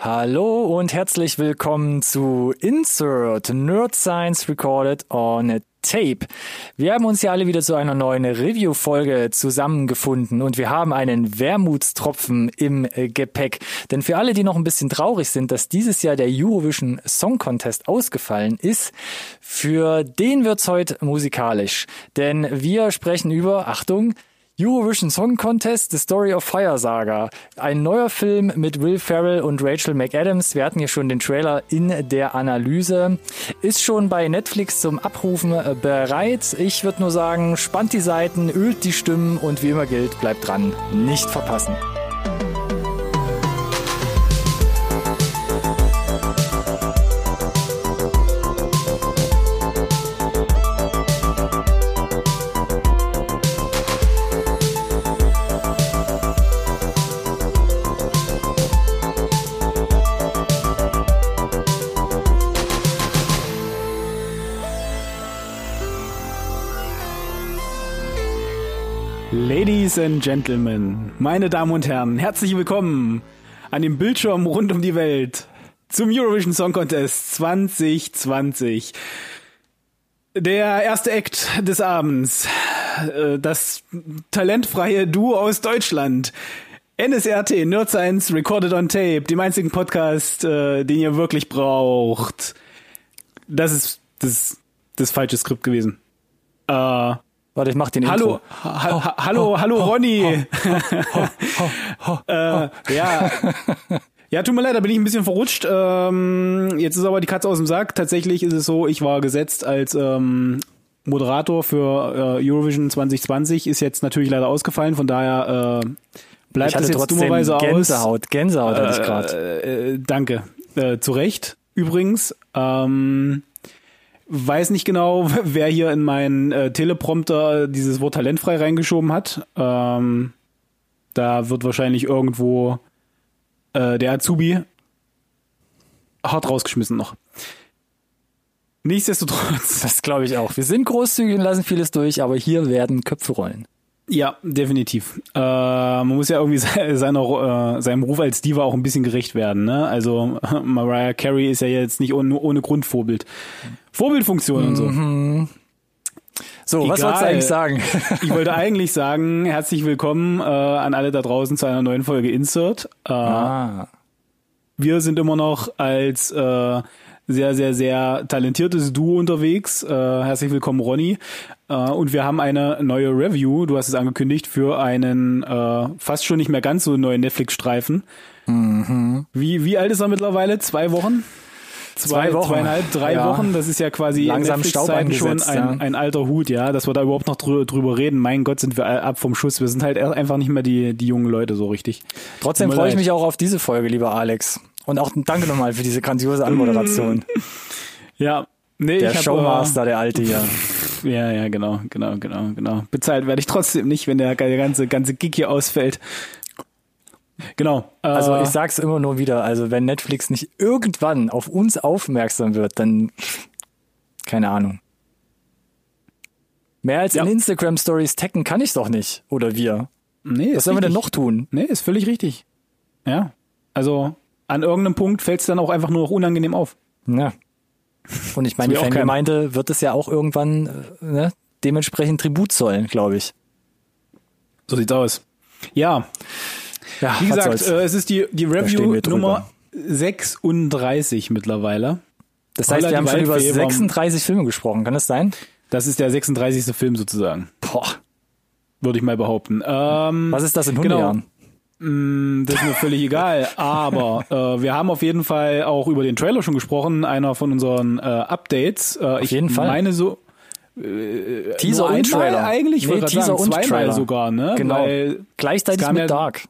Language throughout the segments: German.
Hallo und herzlich willkommen zu Insert Nerd Science Recorded on Tape. Wir haben uns ja alle wieder zu einer neuen Review-Folge zusammengefunden und wir haben einen Wermutstropfen im Gepäck. Denn für alle, die noch ein bisschen traurig sind, dass dieses Jahr der Eurovision Song Contest ausgefallen ist, für den wird's heute musikalisch. Denn wir sprechen über, Achtung, Eurovision Song Contest, The Story of Fire Saga. Ein neuer Film mit Will Ferrell und Rachel McAdams. Wir hatten hier schon den Trailer in der Analyse. Ist schon bei Netflix zum Abrufen äh, bereit. Ich würde nur sagen, spannt die Seiten, ölt die Stimmen und wie immer gilt, bleibt dran. Nicht verpassen. And Gentlemen, meine Damen und Herren, herzlich willkommen an dem Bildschirm rund um die Welt zum Eurovision Song Contest 2020. Der erste Act des Abends, äh, das talentfreie Duo aus Deutschland. NSRT, Nerd Science, Recorded on Tape, dem einzigen Podcast, äh, den ihr wirklich braucht. Das ist das, das falsche Skript gewesen. Äh, Warte, ich mach den Hallo, Intro. ha, ha, hallo, hallo Ronny. äh, ja. Ja, tut mir leid, da bin ich ein bisschen verrutscht. Ähm, jetzt ist aber die Katze aus dem Sack. Tatsächlich ist es so, ich war gesetzt als ähm, Moderator für äh, Eurovision 2020, ist jetzt natürlich leider ausgefallen, von daher äh, bleibt das jetzt trotzdem dummerweise aus. Gänsehaut. Gänsehaut hatte ich gerade. Äh, äh, danke. Äh, zu Recht, übrigens. Ähm, weiß nicht genau, wer hier in meinen äh, Teleprompter dieses Wort talentfrei reingeschoben hat. Ähm, da wird wahrscheinlich irgendwo äh, der Azubi hart rausgeschmissen noch. Nichtsdestotrotz. Das glaube ich auch. Wir sind großzügig und lassen vieles durch, aber hier werden Köpfe rollen. Ja, definitiv. Äh, man muss ja irgendwie se- seiner, äh, seinem Ruf als Diva auch ein bisschen gerecht werden. Ne? Also Mariah Carey ist ja jetzt nicht ohne, ohne Grund Vorbild. Vorbildfunktion und so. So, was Egal. wolltest du eigentlich sagen? Ich wollte eigentlich sagen, herzlich willkommen äh, an alle da draußen zu einer neuen Folge Insert. Äh, ah. Wir sind immer noch als äh, sehr, sehr, sehr talentiertes Duo unterwegs. Äh, herzlich willkommen, Ronny. Äh, und wir haben eine neue Review, du hast es angekündigt, für einen äh, fast schon nicht mehr ganz so neuen Netflix-Streifen. Wie, wie alt ist er mittlerweile? Zwei Wochen? Zwei Wochen. Zweieinhalb, drei Ja. Wochen. Das ist ja quasi in Langsam Staub Netflix-Zeiten schon ein, ja. ein alter Hut, ja, dass wir da überhaupt noch drü drüber reden. Mein Gott, sind wir ab vom Schuss. Wir sind halt einfach nicht mehr die, die jungen Leute so richtig. Trotzdem freue ich mich auch auf diese Folge, lieber Alex. Und auch danke nochmal für diese grandiose Anmoderation. Ja, nee, Der ich hab, Showmaster, der alte hier. Ja, ja, genau, genau, genau, genau. Bezahlt werde ich trotzdem nicht, wenn der, ganze, ganze Gig hier ausfällt. Genau. Äh, Also ich sag's immer nur wieder, also wenn Netflix nicht irgendwann auf uns aufmerksam wird, dann keine Ahnung. Mehr als Ja. in Instagram Stories taggen kann ich doch nicht. Oder wir. nee, Was sollen wir denn noch tun? Nee, ist völlig richtig. Ja. Also an irgendeinem Punkt fällt es dann auch einfach nur noch unangenehm auf. Ja. Und ich meine, die. Fangemeinde wird es ja auch irgendwann äh, ne, dementsprechend Tribut zollen, glaube ich. So sieht's aus. Ja, Ja, wie gesagt, äh, es ist die, die Review. Nummer 36 mittlerweile. das heißt, Holla, wir haben schon über Waldfee war- 36 Filme gesprochen. Kann das sein? Das ist der 36. Film sozusagen, Boah. würde ich mal behaupten. Ähm, Was ist das in Genau. Hundejahren? Mm, Das ist mir völlig egal. Aber äh, wir haben auf jeden Fall auch über den Trailer schon gesprochen, einer von unseren äh, Updates. Äh, auf ich jeden Fall. meine so Teaser nur und Trailer. eigentlich, nee, Teaser sagen, und Trailer. sogar, ne? Genau. Weil gleichzeitig mit ja- Dark.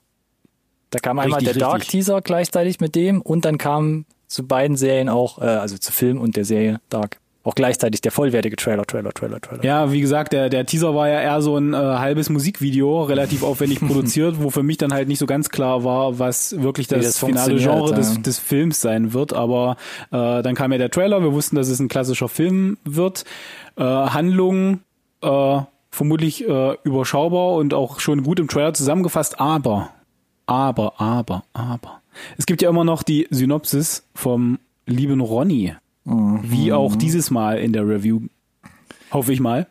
Da kam einmal der Dark richtig. Teaser gleichzeitig mit dem und dann kam zu beiden Serien auch, äh, also zu Film und der Serie Dark, auch gleichzeitig der vollwertige Trailer, Trailer, Trailer, Trailer. Ja, wie gesagt, der, der Teaser war ja eher so ein äh, halbes Musikvideo, relativ aufwendig produziert, wo für mich dann halt nicht so ganz klar war, was wirklich das, das finale Genre des, des Films sein wird. Aber äh, dann kam ja der Trailer, wir wussten, dass es ein klassischer Film wird. Äh, Handlung äh, vermutlich äh, überschaubar und auch schon gut im Trailer zusammengefasst, aber, aber, aber, aber. Es gibt ja immer noch die Synopsis vom lieben Ronny. Mhm. Wie auch dieses Mal in der Review. Hoffe ich mal.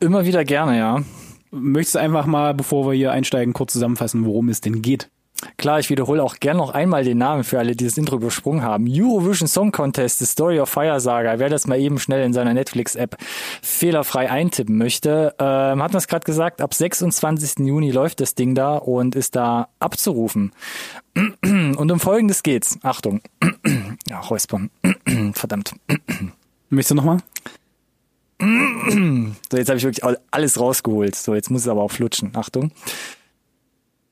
Immer wieder gerne, ja. Möchtest du einfach mal, bevor wir hier einsteigen, kurz zusammenfassen, worum es denn geht? Klar, ich wiederhole auch gern noch einmal den Namen für alle, die das Intro übersprungen haben. Eurovision Song Contest, The Story of Fire Saga. Wer das mal eben schnell in seiner Netflix-App fehlerfrei eintippen möchte, ähm, hat man es gerade gesagt, ab 26. Juni läuft das Ding da und ist da abzurufen. Und um Folgendes geht's. Achtung. ja, Räuspern. Verdammt. Möchtest du nochmal? so, jetzt habe ich wirklich alles rausgeholt. So, jetzt muss es aber auch flutschen. Achtung.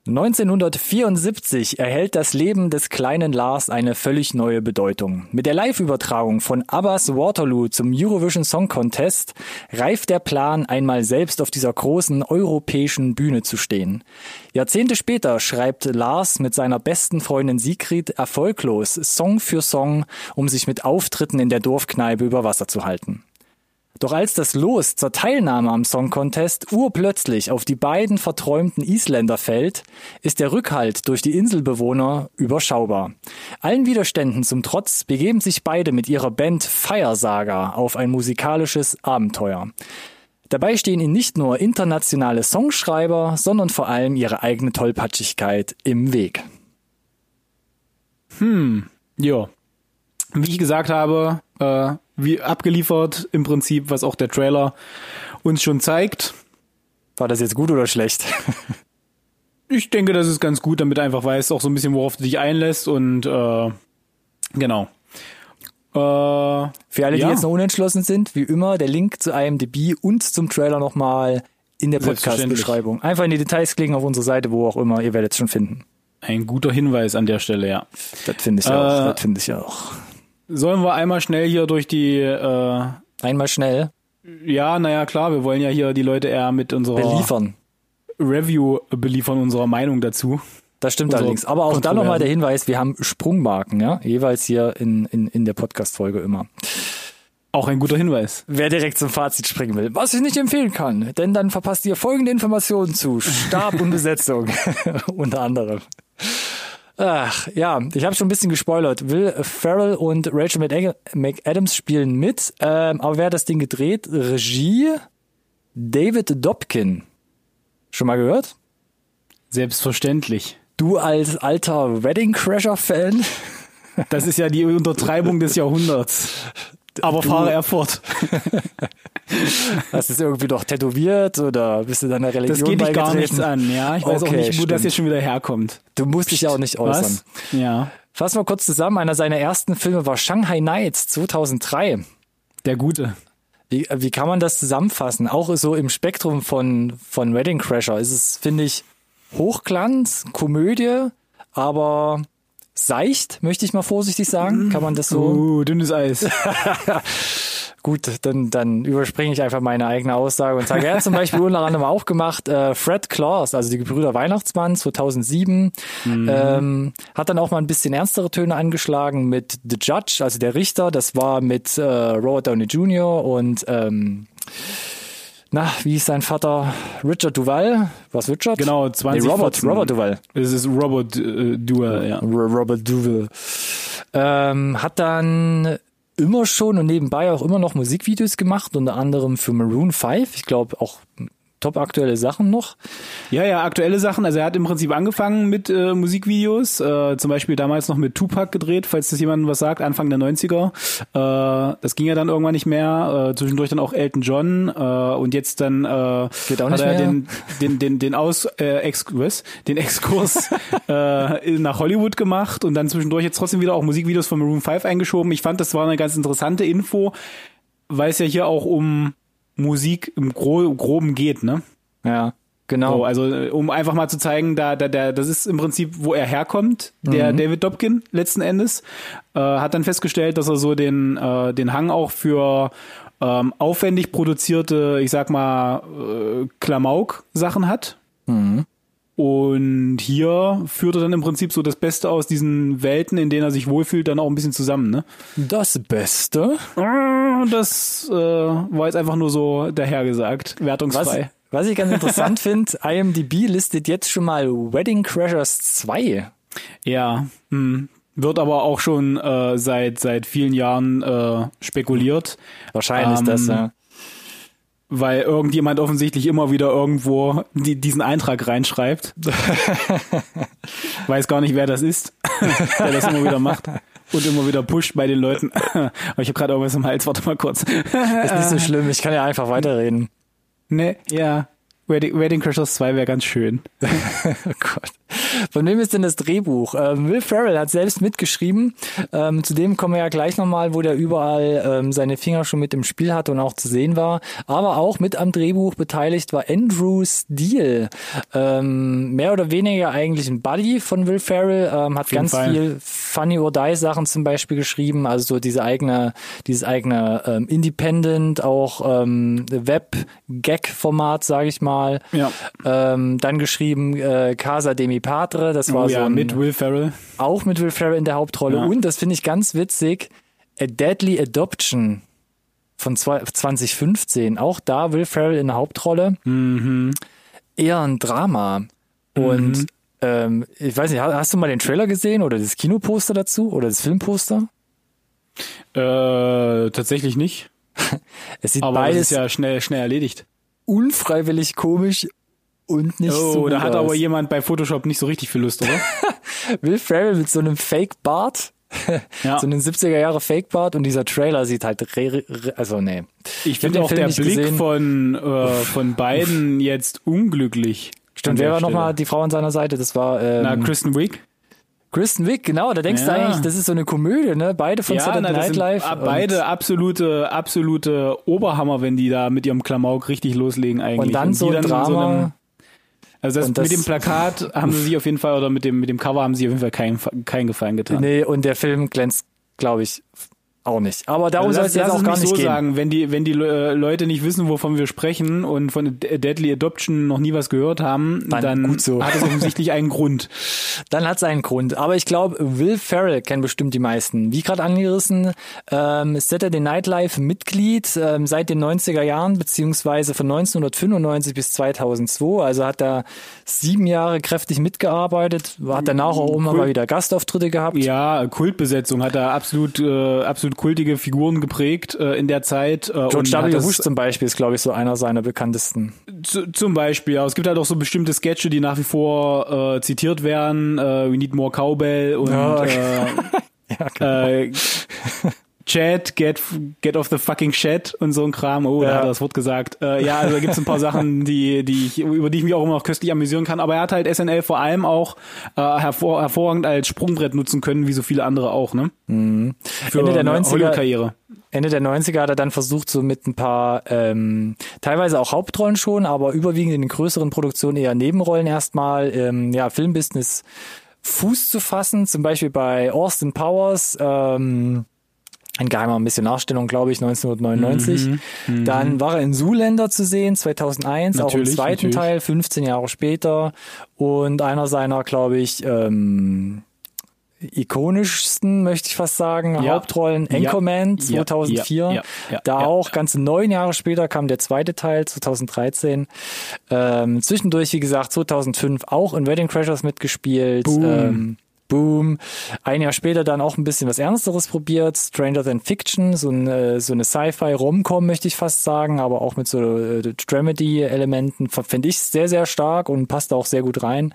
1974 erhält das Leben des kleinen Lars eine völlig neue Bedeutung. Mit der Live-Übertragung von Abbas Waterloo zum Eurovision Song Contest reift der Plan, einmal selbst auf dieser großen europäischen Bühne zu stehen. Jahrzehnte später schreibt Lars mit seiner besten Freundin Sigrid erfolglos Song für Song, um sich mit Auftritten in der Dorfkneipe über Wasser zu halten. Doch als das Los zur Teilnahme am Song Contest urplötzlich auf die beiden verträumten Isländer fällt, ist der Rückhalt durch die Inselbewohner überschaubar. Allen Widerständen zum Trotz begeben sich beide mit ihrer Band Fire Saga auf ein musikalisches Abenteuer. Dabei stehen ihnen nicht nur internationale Songschreiber, sondern vor allem ihre eigene Tollpatschigkeit im Weg. Hm, ja. Wie ich gesagt habe, äh, wie abgeliefert im Prinzip, was auch der Trailer uns schon zeigt. War das jetzt gut oder schlecht? ich denke, das ist ganz gut, damit du einfach weißt auch so ein bisschen, worauf du dich einlässt und äh, genau. Äh, Für alle, die ja. jetzt noch unentschlossen sind, wie immer, der Link zu IMDb und zum Trailer nochmal in der Podcast-Beschreibung. Einfach in die Details klicken auf unsere Seite, wo auch immer, ihr werdet es schon finden. Ein guter Hinweis an der Stelle, ja. Das finde ich äh, auch. Das finde ich auch. Sollen wir einmal schnell hier durch die äh, Einmal schnell? Ja, naja, klar, wir wollen ja hier die Leute eher mit unserer beliefern. Review beliefern, unserer Meinung dazu. Das stimmt allerdings. Aber auch da nochmal der Hinweis, wir haben Sprungmarken, ja, jeweils hier in, in, in der Podcast-Folge immer. Auch ein guter Hinweis. Wer direkt zum Fazit springen will, was ich nicht empfehlen kann, denn dann verpasst ihr folgende Informationen zu Stab und Besetzung, unter anderem. Ach, ja, ich habe schon ein bisschen gespoilert. Will Farrell und Rachel McAdams spielen mit, ähm, aber wer hat das Ding gedreht? Regie David Dobkin. Schon mal gehört? Selbstverständlich. Du als alter Wedding Crasher Fan? Das ist ja die Untertreibung des Jahrhunderts. Aber du, fahre er fort. Hast du es irgendwie doch tätowiert oder bist du deiner Religion Das geht dich gar nichts an, ja. Ich weiß okay, auch nicht, wo stimmt. das jetzt schon wieder herkommt. Du musst dich ja auch nicht äußern. Was? Ja. Fassen wir kurz zusammen. Einer seiner ersten Filme war Shanghai Nights 2003. Der gute. Wie, wie kann man das zusammenfassen? Auch so im Spektrum von, von Wedding Crasher ist es, finde ich, Hochglanz, Komödie, aber seicht, möchte ich mal vorsichtig sagen. Kann man das so? Uh, dünnes Eis. Gut, dann, dann überspringe ich einfach meine eigene Aussage und sage, er hat zum Beispiel unter anderem auch gemacht, äh, Fred Claus, also die Gebrüder Weihnachtsmann 2007, mhm. ähm, hat dann auch mal ein bisschen ernstere Töne angeschlagen mit The Judge, also der Richter, das war mit äh, Robert Downey Jr. und ähm, na, wie ist sein Vater? Richard Duval? Was Richard? Genau, 20 nee, Robert, Robert Duval. Es ist Robert äh, Duval, ja. Robert Duval. Ähm, hat dann immer schon und nebenbei auch immer noch Musikvideos gemacht, unter anderem für Maroon 5. Ich glaube auch top aktuelle Sachen noch. Ja, ja, aktuelle Sachen. Also er hat im Prinzip angefangen mit äh, Musikvideos, äh, zum Beispiel damals noch mit Tupac gedreht, falls das jemandem was sagt, Anfang der 90er. Äh, das ging ja dann irgendwann nicht mehr. Äh, zwischendurch dann auch Elton John äh, und jetzt dann äh, Geht auch hat er den, den, den, den Aus äh, Ex was? den Exkurs äh, nach Hollywood gemacht und dann zwischendurch jetzt trotzdem wieder auch Musikvideos von Maroon 5 eingeschoben. Ich fand, das war eine ganz interessante Info, weil es ja hier auch um Musik im Gro Groben geht, ne? Ja. Genau. So, also um einfach mal zu zeigen, da, da, da, das ist im Prinzip, wo er herkommt, der mhm. David Dobkin letzten Endes, äh, hat dann festgestellt, dass er so den, äh, den Hang auch für ähm, aufwendig produzierte, ich sag mal, äh, Klamauk-Sachen hat. Mhm. Und hier führt er dann im Prinzip so das Beste aus diesen Welten, in denen er sich wohlfühlt, dann auch ein bisschen zusammen, ne? Das Beste? Ah, das äh, war jetzt einfach nur so dahergesagt, wertungsfrei. Was, was ich ganz interessant finde, IMDb listet jetzt schon mal Wedding Crashers 2. Ja, hm. wird aber auch schon äh, seit seit vielen Jahren äh, spekuliert. Wahrscheinlich Ähm, das, ja. Weil irgendjemand offensichtlich immer wieder irgendwo die, diesen Eintrag reinschreibt. Weiß gar nicht, wer das ist, der das immer wieder macht und immer wieder pusht bei den Leuten. Aber ich habe gerade irgendwas im Hals, warte mal kurz. Ist nicht so schlimm, ich kann ja einfach weiterreden. ne, ja. Wedding, Wedding Crashers 2 wäre ganz schön. Oh Gott. Von wem ist denn das Drehbuch? Ähm, Will Ferrell hat selbst mitgeschrieben. Ähm, zu dem kommen wir ja gleich nochmal, wo der überall ähm, seine Finger schon mit im Spiel hatte und auch zu sehen war. Aber auch mit am Drehbuch beteiligt war Andrew Steele. Ähm, mehr oder weniger eigentlich ein Buddy von Will Ferrell. Ähm, hat ganz Fall. viel Funny or Die Sachen zum Beispiel geschrieben. Also so diese eigene, dieses eigene ähm, Independent, auch ähm, Web-Gag-Format, sage ich mal. Ja. Ähm, dann geschrieben äh, Casa de mi Padre, das war Oh so ja, ein, mit Will Ferrell. auch mit Will Ferrell in der Hauptrolle. Ja. Und das finde ich ganz witzig, A Deadly Adoption von zwei- 2015. Auch da Will Ferrell in der Hauptrolle. Mhm. Eher ein Drama. Und ähm, ich weiß nicht, ha- hast du mal den Trailer gesehen oder das Kinoposter dazu oder das Filmposter? Äh, tatsächlich nicht. Es sieht Aber beides ist ja schnell, schnell erledigt. Unfreiwillig komisch und nicht Oh, so gut da hat aus. aber jemand bei Photoshop nicht so richtig viel Lust, oder? Will Ferrell mit so einem Fake-Bart. Ja. So einem 70er Jahre Fake-Bart und dieser Trailer sieht halt, re, re, also nee. Ich finde auch Film der Blick gesehen. von, äh, von beiden jetzt unglücklich. Stimmt, wer war nochmal die Frau an seiner Seite? Das war ähm, Na, Kristen Wiig. Kristen Wiig, genau. Da denkst du Ja. eigentlich, das ist so eine Komödie, ne? Beide von Ja, Saturday Night Live. und- beide absolute, absolute Oberhammer, wenn die da mit ihrem Klamauk richtig loslegen eigentlich. Und dann so die ein in Drama. einem- also das, Und das- mit dem Plakat haben sie sich auf jeden Fall, oder mit dem, mit dem Cover haben sie auf jeden Fall keinen, keinen Gefallen getan. nee, und der Film glänzt, glaube ich, auch nicht. Aber darum Also soll es jetzt auch gar nicht so gehen. sagen, wenn die, wenn die äh, Leute nicht wissen, wovon wir sprechen und von Deadly Adoption noch nie was gehört haben, Dann dann, so. hat es offensichtlich einen Grund. Dann hat es einen Grund. Aber ich glaube, Will Ferrell kennen bestimmt die meisten. Wie gerade angerissen, ähm, ist Saturday Night Live Mitglied ähm, seit den 90er Jahren, beziehungsweise von 1995 bis 2002. Also hat er sieben Jahre kräftig mitgearbeitet, hat danach auch immer mal wieder Gastauftritte gehabt. Ja, Kultbesetzung hat er absolut, äh, absolut kultige Figuren geprägt äh, in der Zeit. Äh, George W. Bush zum Beispiel ist, glaube ich, so einer seiner bekanntesten. zu, zum Beispiel, ja. Es gibt halt auch so bestimmte Sketche, die nach wie vor äh, zitiert werden. Äh, We Need More Cowbell und Ja, äh, Ja, genau. äh, Chat, get, get off the fucking shit und so ein Kram. Oh, da Ja. hat er das Wort gesagt. Äh, ja, also da gibt's ein paar Sachen, die, die ich, über die ich mich auch immer noch köstlich amüsieren kann. Aber er hat halt SNL vor allem auch äh, hervor, hervorragend als Sprungbrett nutzen können, wie so viele andere auch, ne? Für Mhm. Ende der eine 90er Hollywood-Karriere. Ende der 90er hat er dann versucht, so mit ein paar, ähm, teilweise auch Hauptrollen schon, aber überwiegend in den größeren Produktionen eher Nebenrollen erstmal, ähm, ja, Filmbusiness Fuß zu fassen, zum Beispiel bei Austin Powers, ähm, ein geheimer Missionarstellung, glaube ich, 1999. Dann war er in Zoolander zu sehen, 2001, auch im Natürlich, zweiten natürlich. Teil, 15 Jahre später. Und einer seiner, glaube ich, ähm, ikonischsten, möchte ich fast sagen, Ja. Hauptrollen. Anchorman Ja. Ja. 2004. Ja. Da auch ganze neun Jahre später kam der zweite Teil, 2013. Ähm, zwischendurch, wie gesagt, 2005 auch in Wedding Crashers mitgespielt. Boom. Ähm, Boom. Ein Jahr später dann auch ein bisschen was Ernsteres probiert. Stranger Than Fiction, so, ein, äh, so eine Sci-Fi-Rom-Com, möchte ich fast sagen, aber auch mit so äh, Dramedy-Elementen. Finde ich sehr, sehr stark und passt auch sehr gut rein.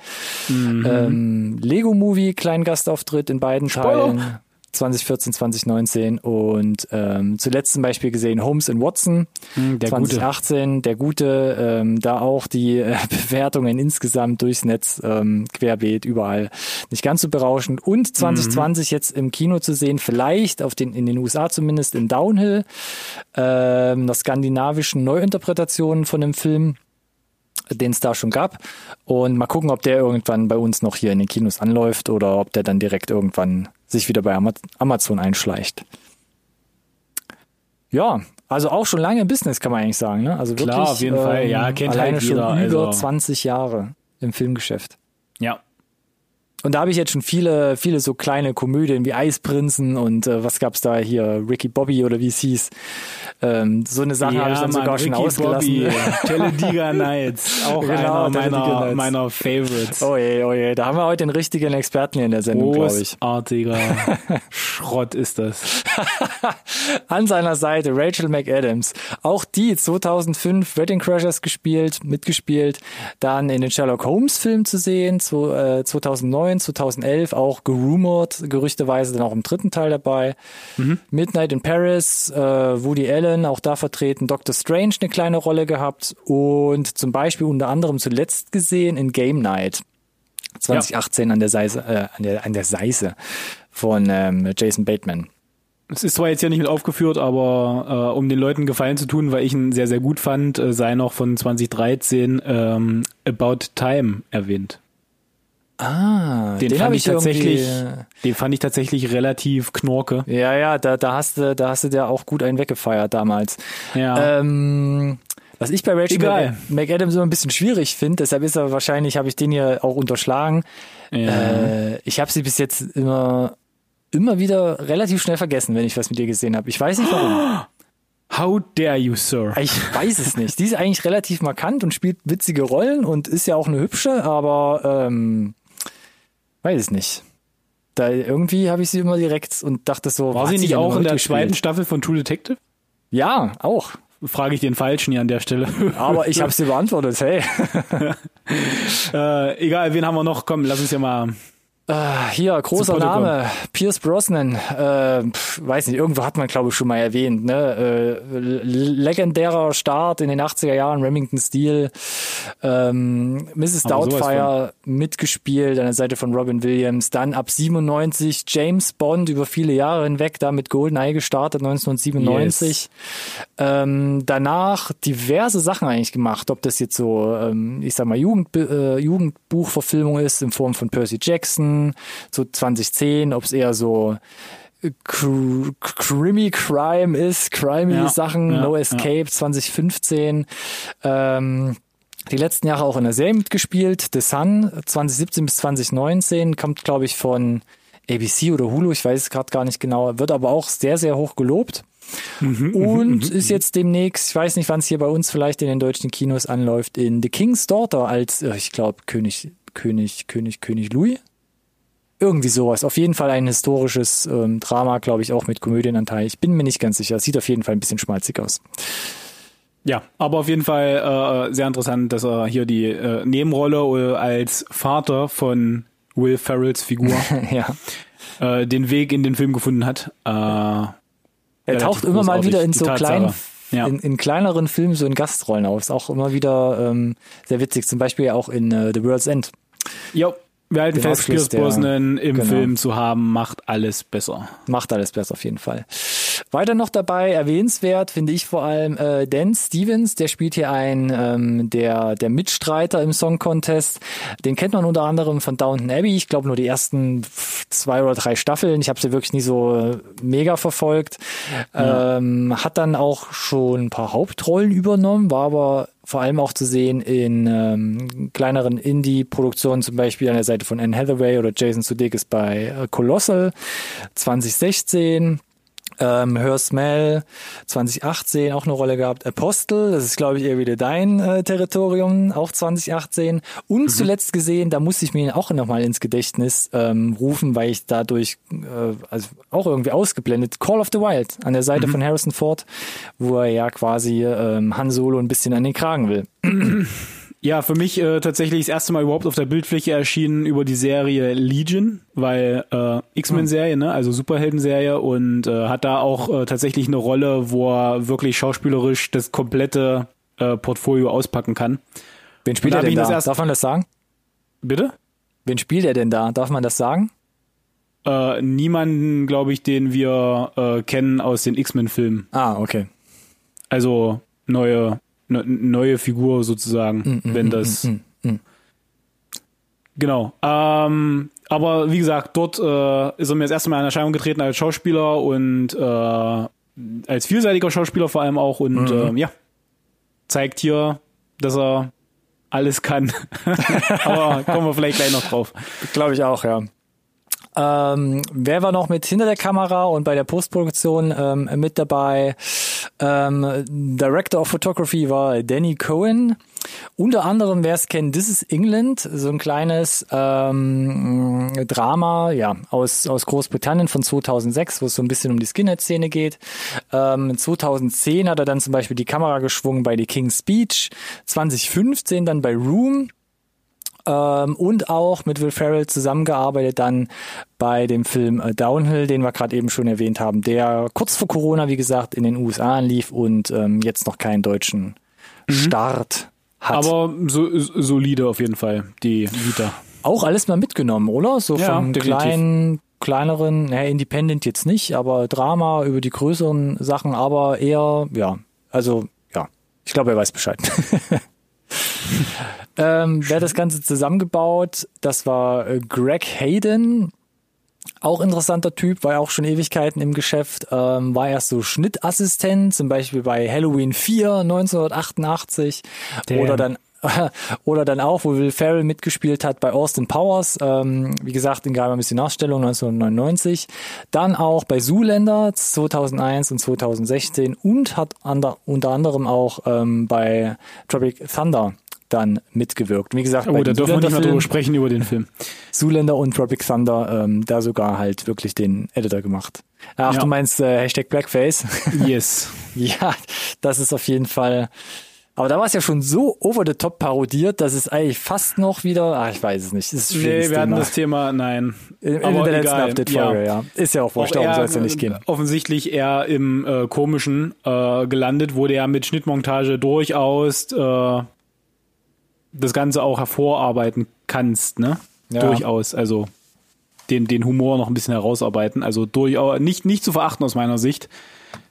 Mhm. Ähm, Lego-Movie, kleinen Gastauftritt in beiden Spoiler. Teilen. 2014, 2019 und ähm, zuletzt zum Beispiel gesehen Holmes and Watson. Hm, der Gute. 2018, der Gute, ähm, da auch die äh, Bewertungen insgesamt durchs Netz ähm, querbeet überall. Nicht ganz so berauschend. Und 2020 jetzt im Kino zu sehen, vielleicht auf den in den USA zumindest in Downhill, ähm, einer skandinavischen Neuinterpretation von dem Film den es da schon gab. Und mal gucken, ob der irgendwann bei uns noch hier in den Kinos anläuft oder ob der dann direkt irgendwann sich wieder bei Ama- Amazon einschleicht. Ja, also auch schon lange im Business, kann man eigentlich sagen. Ne? Also Klar, wirklich, auf jeden Fall. Ja, kennt alleine halt jeder, schon über also. 20 Jahre im Filmgeschäft. Ja. Und da habe ich jetzt schon viele, viele so kleine Komödien wie Eisprinzen und äh, was gab's da hier, Ricky Bobby oder wie es hieß. Ähm, so eine Sache Ja, habe ich dann Mann, sogar schon Ricky ausgelassen. Bobby, Talladega Nights, auch Genau, einer meiner, Nights. meiner Favorites. Oh je, oh je, da haben wir heute den richtigen Experten hier in der Sendung, glaube ich. Großartiger Schrott ist das. An seiner Seite Rachel McAdams. Auch die 2005 Wedding Crashers gespielt, mitgespielt. Dann in den Sherlock Holmes Film zu sehen, zu, äh, 2009, 2011 auch gerumort, gerüchteweise dann auch im dritten Teil dabei. Midnight in Paris, äh, Woody Allen auch da vertreten. Doctor Strange eine kleine Rolle gehabt und zum Beispiel unter anderem zuletzt gesehen in Game Night. 2018 an der Seise, äh, an der, an der Seise von ähm, Jason Bateman. Es ist zwar jetzt ja nicht mit aufgeführt, aber äh, um den Leuten Gefallen zu tun, weil ich ihn sehr, sehr gut fand, äh, sei noch von 2013 ähm, About Time erwähnt. Ah, Den, hab fand ich tatsächlich, irgendwie- den fand ich tatsächlich relativ knorke. Ja, ja, da, da hast du, da hast du dir auch gut einen weggefeiert damals. Ja. Ähm, was ich bei Rachel Egal. McAdams immer ein bisschen schwierig finde, deshalb ist er wahrscheinlich, habe ich den hier auch unterschlagen. ja. Äh, ich habe sie bis jetzt immer, immer wieder relativ schnell vergessen, wenn ich was mit ihr gesehen habe. Ich weiß nicht warum. How dare you, Sir? Ich weiß es nicht. Die ist eigentlich relativ markant und spielt witzige Rollen und ist ja auch eine hübsche, aber ähm, weiß es nicht. Da irgendwie habe ich sie immer direkt und dachte so, War sie nicht auch in der gespielt? zweiten Staffel von True Detective? Ja, auch. Frage ich den Falschen hier an der Stelle. Aber ich habe sie beantwortet. Hey, äh, egal, wen haben wir noch? Komm, lass uns ja mal. Äh, hier großer. Name, Pierce Brosnan. Äh, weiß nicht, irgendwo hat man glaube ich schon mal erwähnt. Ne, äh, legendärer Start in den 80er Jahren, Remington Steel, ähm, Mrs. Aber Doubtfire mitgespielt an der Seite von Robin Williams. Dann ab 97 James Bond über viele Jahre hinweg, da mit GoldenEye gestartet 1997. Ähm, danach diverse Sachen eigentlich gemacht, ob das jetzt so, ähm, ich sag mal, Jugend, äh, Jugendbuchverfilmung ist in Form von Percy Jackson, so 2010, ob es eher so äh, Cr Crimi Crime ist, crimey Ja, Sachen, ja, No ja. Escape 2015. Ähm, die letzten Jahre auch in der Serie mitgespielt. The Sun 2017 bis 2019 kommt, glaube ich, von ABC oder Hulu, ich weiß es gerade gar nicht genau, wird aber auch sehr, sehr hoch gelobt. Und ist jetzt demnächst, ich weiß nicht, wann es hier bei uns vielleicht in den deutschen Kinos anläuft, in The King's Daughter als, äh, ich glaube, König, König, König, König Louis. Irgendwie sowas. Auf jeden Fall ein historisches ähm, Drama, glaube ich, auch mit Komödienanteil. Ich bin mir nicht ganz sicher. Sieht auf jeden Fall ein bisschen schmalzig aus. Ja, aber auf jeden Fall äh, sehr interessant, dass er hier die äh, Nebenrolle äh, als Vater von Will Ferrells Figur ja. äh, den Weg in den Film gefunden hat. Äh, Er taucht immer mal wieder in so kleinen, Ja. in, in kleineren Filmen, so in Gastrollen auf. Ist auch immer wieder ähm, sehr witzig. Zum Beispiel auch in äh, The World's End. jo, wir halten Den fest, der- Brosnan im genau. Film zu haben, macht alles besser. Macht alles besser auf jeden Fall. Weiter noch dabei, erwähnenswert finde ich vor allem äh, Dan Stevens, der spielt hier einen ähm, der, der Mitstreiter im Song Contest. Den kennt man unter anderem von Downton Abbey. Ich glaube nur die ersten zwei oder drei Staffeln. Ich habe sie wirklich nie so mega verfolgt. Ähm, hat dann auch schon ein paar Hauptrollen übernommen, war aber vor allem auch zu sehen in ähm, kleineren Indie-Produktionen, zum Beispiel an der Seite von Anne Hathaway oder Jason Sudeikis bei äh, Colossal 2016. Ähm, Her Smell 2018 auch eine Rolle gehabt. Apostel, das ist glaube ich eher wieder dein äh, Territorium, auch 2018. Und zuletzt gesehen, da musste ich mir auch nochmal ins Gedächtnis ähm, rufen, weil ich dadurch äh, also auch irgendwie ausgeblendet. Call of the Wild an der Seite von Harrison Ford, wo er ja quasi ähm, Han Solo ein bisschen an den Kragen will. Ja, für mich äh, tatsächlich das erste Mal überhaupt auf der Bildfläche erschienen über die Serie Legion, weil äh, X-Men-Serie, ne, also Superhelden-Serie und äh, hat da auch äh, tatsächlich eine Rolle, wo er wirklich schauspielerisch das komplette äh, Portfolio auspacken kann. Wen spielt er denn da? Darf man das sagen? Bitte? Wen spielt er denn da? Darf man das sagen? Äh, niemanden, glaube ich, den wir äh, kennen aus den X-Men-Filmen. Ah, okay. Also neue ne, neue Figur Mm, sozusagen, wenn das Genau. Ähm, aber wie gesagt, dort äh, ist er mir das erste Mal in Erscheinung getreten als Schauspieler und äh, als vielseitiger Schauspieler vor allem auch und äh, ja, zeigt hier, dass er alles kann. Aber kommen wir vielleicht gleich noch drauf. Glaube ich auch, ja. Ähm, wer war noch mit hinter der Kamera und bei der Postproduktion ähm, mit dabei? Ähm, Director of Photography war Danny Cohen. Unter anderem, wer es kennt, This is England, so ein kleines ähm, Drama, ja, aus, aus Großbritannien von 2006, wo es so ein bisschen um die Skinhead-Szene geht. Ähm, 2010 hat er dann zum Beispiel die Kamera geschwungen bei The King's Speech, 2015 dann bei Room, ähm, und auch mit Will Ferrell zusammengearbeitet dann bei dem Film äh, Downhill, den wir gerade eben schon erwähnt haben, der kurz vor Corona, wie gesagt, in den USA anlief und ähm, jetzt noch keinen deutschen mhm. Start hat. Aber so, solide auf jeden Fall, die Vita. Auch alles mal mitgenommen, oder? So ja, vom definitiv. kleinen, kleineren, naja, Independent jetzt nicht, aber Drama über die größeren Sachen, aber eher, ja, also ja, ich glaube, er weiß Bescheid. ähm, wer das Ganze zusammengebaut, das war äh, Greg Hayden. Auch interessanter Typ, war ja auch schon Ewigkeiten im Geschäft, ähm, war erst so Schnittassistent, zum Beispiel bei Halloween 4 1988 Damn. oder dann oder dann auch, wo Will Ferrell mitgespielt hat bei Austin Powers, ähm, wie gesagt, in geheimer Missionarstellung 1999. Dann auch bei Zoolander 2001 und 2016 und hat ander, unter anderem auch ähm, bei Tropic Thunder dann mitgewirkt. Wie gesagt, oh, da dürfen wir nicht mehr drüber sprechen über den Film. Zoolander und Tropic Thunder, ähm, da sogar halt wirklich den Editor gemacht. Ach, ja. du meinst äh, Hashtag Blackface? Yes. ja, das ist auf jeden Fall. Aber da war es ja schon so over the top parodiert, dass es eigentlich fast noch wieder, ah, ich weiß es nicht. ist nee, wir hatten das Thema, nein. In, in der letzten Update-Folge, ja. ja. Ist ja auch wurscht, darum soll es ja nicht gehen. Offensichtlich eher im äh, komischen äh, gelandet, wo der mit Schnittmontage durchaus äh, das Ganze auch hervorarbeiten kannst, ne? Ja. Durchaus, also den, den Humor noch ein bisschen herausarbeiten. Also durchaus nicht, nicht zu verachten aus meiner Sicht.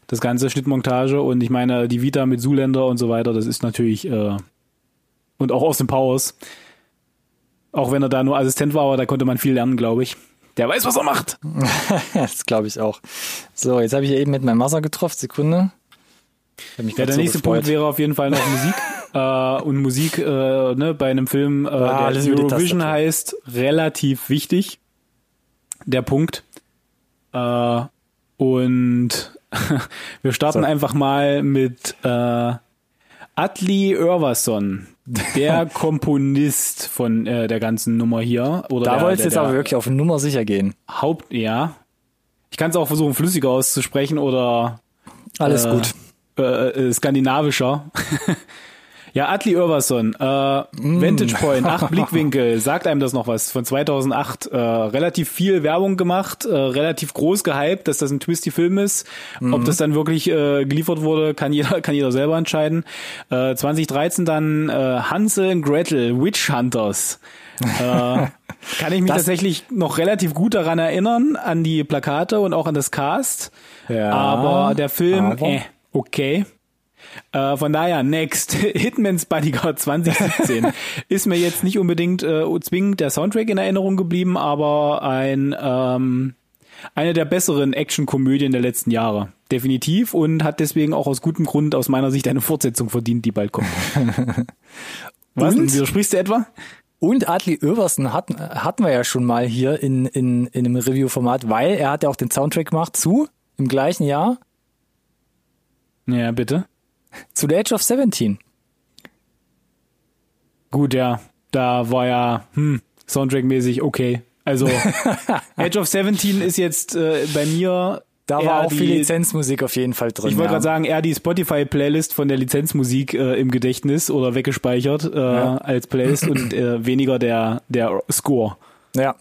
Das ganze Schnittmontage und ich meine, die Vita mit Zuländer und so weiter, das ist natürlich äh, und auch aus dem Powers. Auch wenn er da nur Assistent war, aber da konnte man viel lernen, glaube ich. Der weiß, was er macht. das glaube ich auch. So, jetzt habe ich eben mit meinem Wasser getroffen. Sekunde. Ja, der so nächste gefreut. Punkt wäre auf jeden Fall noch Musik. äh, und Musik äh, ne, bei einem Film, äh, ah, der Eurovision heißt, relativ wichtig. Der Punkt. Äh, und wir starten so. einfach mal mit äh, Atli Örvason, der Komponist von äh, der ganzen Nummer hier. Oder da wolltest du jetzt aber wirklich auf Nummer sicher gehen. Haupt, ja. Ich kann es auch versuchen, flüssiger auszusprechen oder alles äh, gut. Äh, äh, skandinavischer. Ja, Atli Irvason, äh, mm. Vantage Point, acht Blickwinkel, sagt einem das noch was, von 2008. Äh, relativ viel Werbung gemacht, äh, relativ groß gehypt, dass das ein Twisty-Film ist. Mm. Ob das dann wirklich äh, geliefert wurde, kann jeder, kann jeder selber entscheiden. Äh, 2013 dann äh, Hansel und Gretel, Witch Hunters. äh, kann ich mich das tatsächlich noch relativ gut daran erinnern, an die Plakate und auch an das Cast. Ja, aber der Film, aber. Äh, okay. Äh, von daher, next, Hitman's Bodyguard 2017 ist mir jetzt nicht unbedingt äh, zwingend der Soundtrack in Erinnerung geblieben, aber ein ähm, eine der besseren Actionkomödien der letzten Jahre. Definitiv und hat deswegen auch aus gutem Grund aus meiner Sicht eine Fortsetzung verdient, die bald kommt. Was? Und? Widersprichst du etwa? Und Adli Översen hatten, hatten wir ja schon mal hier in, in, in einem Review-Format, weil er hat ja auch den Soundtrack gemacht zu im gleichen Jahr. Ja, bitte. Zu The Age of 17. Gut, ja. Da war ja, hm, Soundtrack-mäßig okay. Also, Age of 17 ist jetzt äh, bei mir da war auch die, viel Lizenzmusik auf jeden Fall drin. Ich wollte ja. gerade sagen, eher die Spotify-Playlist von der Lizenzmusik äh, im Gedächtnis oder weggespeichert äh, ja. als Playlist und äh, weniger der, der Score. Ja.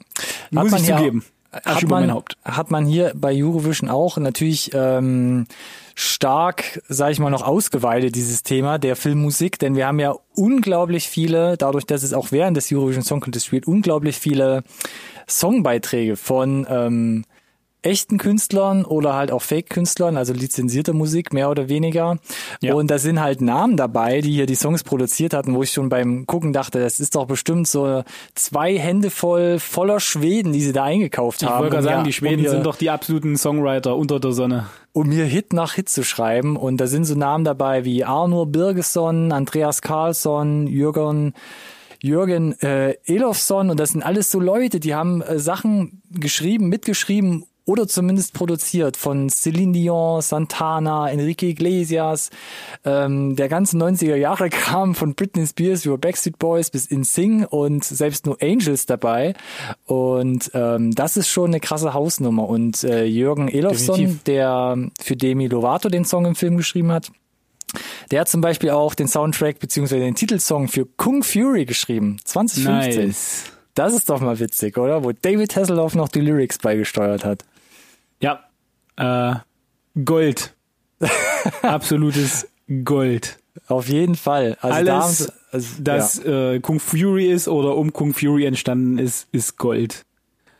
Muss ich zugeben. Hat man, hat man hier bei Eurovision auch natürlich ähm, stark, sage ich mal, noch ausgeweitet, dieses Thema der Filmmusik, denn wir haben ja unglaublich viele, dadurch, dass es auch während des Eurovision Song Contest spielt, unglaublich viele Songbeiträge von ähm, echten Künstlern oder halt auch Fake-Künstlern, also lizenzierte Musik mehr oder weniger. Ja. Und da sind halt Namen dabei, die hier die Songs produziert hatten, wo ich schon beim Gucken dachte, das ist doch bestimmt so zwei Hände voll voller Schweden, die sie da eingekauft Ich haben. wollte gerade sagen, ja- die Schweden um hier- sind doch die absoluten Songwriter unter der Sonne. um hier Hit nach Hit zu schreiben. Und da sind so Namen dabei wie Arnur Birgesson, Andreas Karlsson, Jürgen, Jürgen äh, Elofsson. Und das sind alles so Leute, die haben äh, Sachen geschrieben, mitgeschrieben oder zumindest produziert von Celine Dion, Santana, Enrique Iglesias. Ähm, der ganze 90er Jahre kam von Britney Spears über Backstreet Boys bis In Sing und selbst nur Angels dabei. Und ähm, das ist schon eine krasse Hausnummer. Und äh, Jürgen Elofsson, Definitiv. der für Demi Lovato den Song im Film geschrieben hat, der hat zum Beispiel auch den Soundtrack beziehungsweise den Titelsong für Kung Fury geschrieben, 2015. Nice. Das ist doch mal witzig, oder? Wo David Hasselhoff noch die Lyrics beigesteuert hat. Ja. Äh, Gold. Absolutes Gold. Auf jeden Fall. Also da Alles, sie- also, das äh, Kung Fury ist oder um Kung Fury entstanden ist, ist Gold. ja,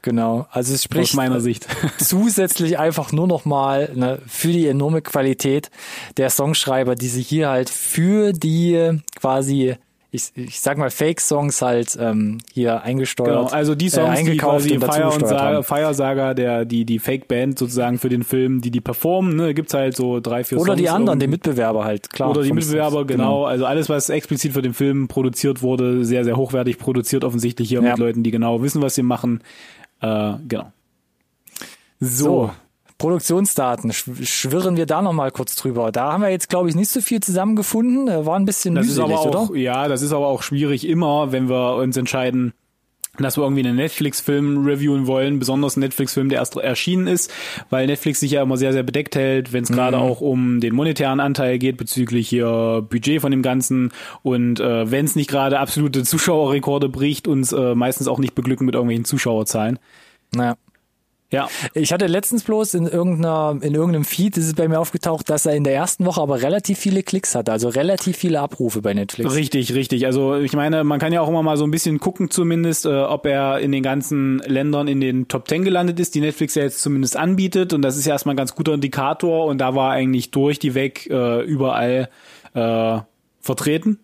genau. Also es Aus spricht meiner Sicht. zusätzlich einfach nur noch mal ne, für die enorme Qualität der Songschreiber, die sie hier halt für die quasi ich, ich sag mal Fake-Songs halt ähm, hier eingesteuert. Genau, also die äh, Songs, die eingekauft quasi und Fire und Saga. Fire Saga, der, die, die Fake-Band sozusagen für den Film, die die performen, ne, gibt's halt so drei, vier Oder Songs. die anderen, die. Mitbewerber halt, klar. Oder die Mitbewerber, genau. Also alles, was explizit für den Film produziert wurde, sehr, sehr hochwertig produziert, offensichtlich hier Ja. mit Leuten, die genau wissen, was sie machen. Äh, genau. So, Produktionsdaten, schw- schwirren wir da noch mal kurz drüber. Da haben wir jetzt, glaube ich, nicht so viel zusammengefunden. Äh, War ein bisschen Das ist mühselig, aber auch, oder? ja, das ist aber auch schwierig immer, wenn wir uns entscheiden, dass wir irgendwie einen Netflix-Film reviewen wollen, besonders einen Netflix-Film, der erst erschienen ist, weil Netflix sich ja immer sehr, sehr bedeckt hält, wenn es gerade auch um den monetären Anteil geht bezüglich hier Budget von dem Ganzen und äh, wenn es nicht gerade absolute Zuschauerrekorde bricht, uns äh, meistens auch nicht beglücken mit irgendwelchen Zuschauerzahlen. Naja. Ja, Ich hatte letztens bloß in irgendeiner, in irgendeinem Feed ist es bei mir aufgetaucht, dass er in der ersten Woche aber relativ viele Klicks hatte, also relativ viele Abrufe bei Netflix. Richtig, richtig. Also ich meine, man kann ja auch immer mal so ein bisschen gucken zumindest, äh, ob er in den ganzen Ländern in den Top 10 gelandet ist, die Netflix ja jetzt zumindest anbietet. Und das ist ja erstmal ein ganz guter Indikator. Und da war eigentlich durch die weg äh, überall äh, vertreten.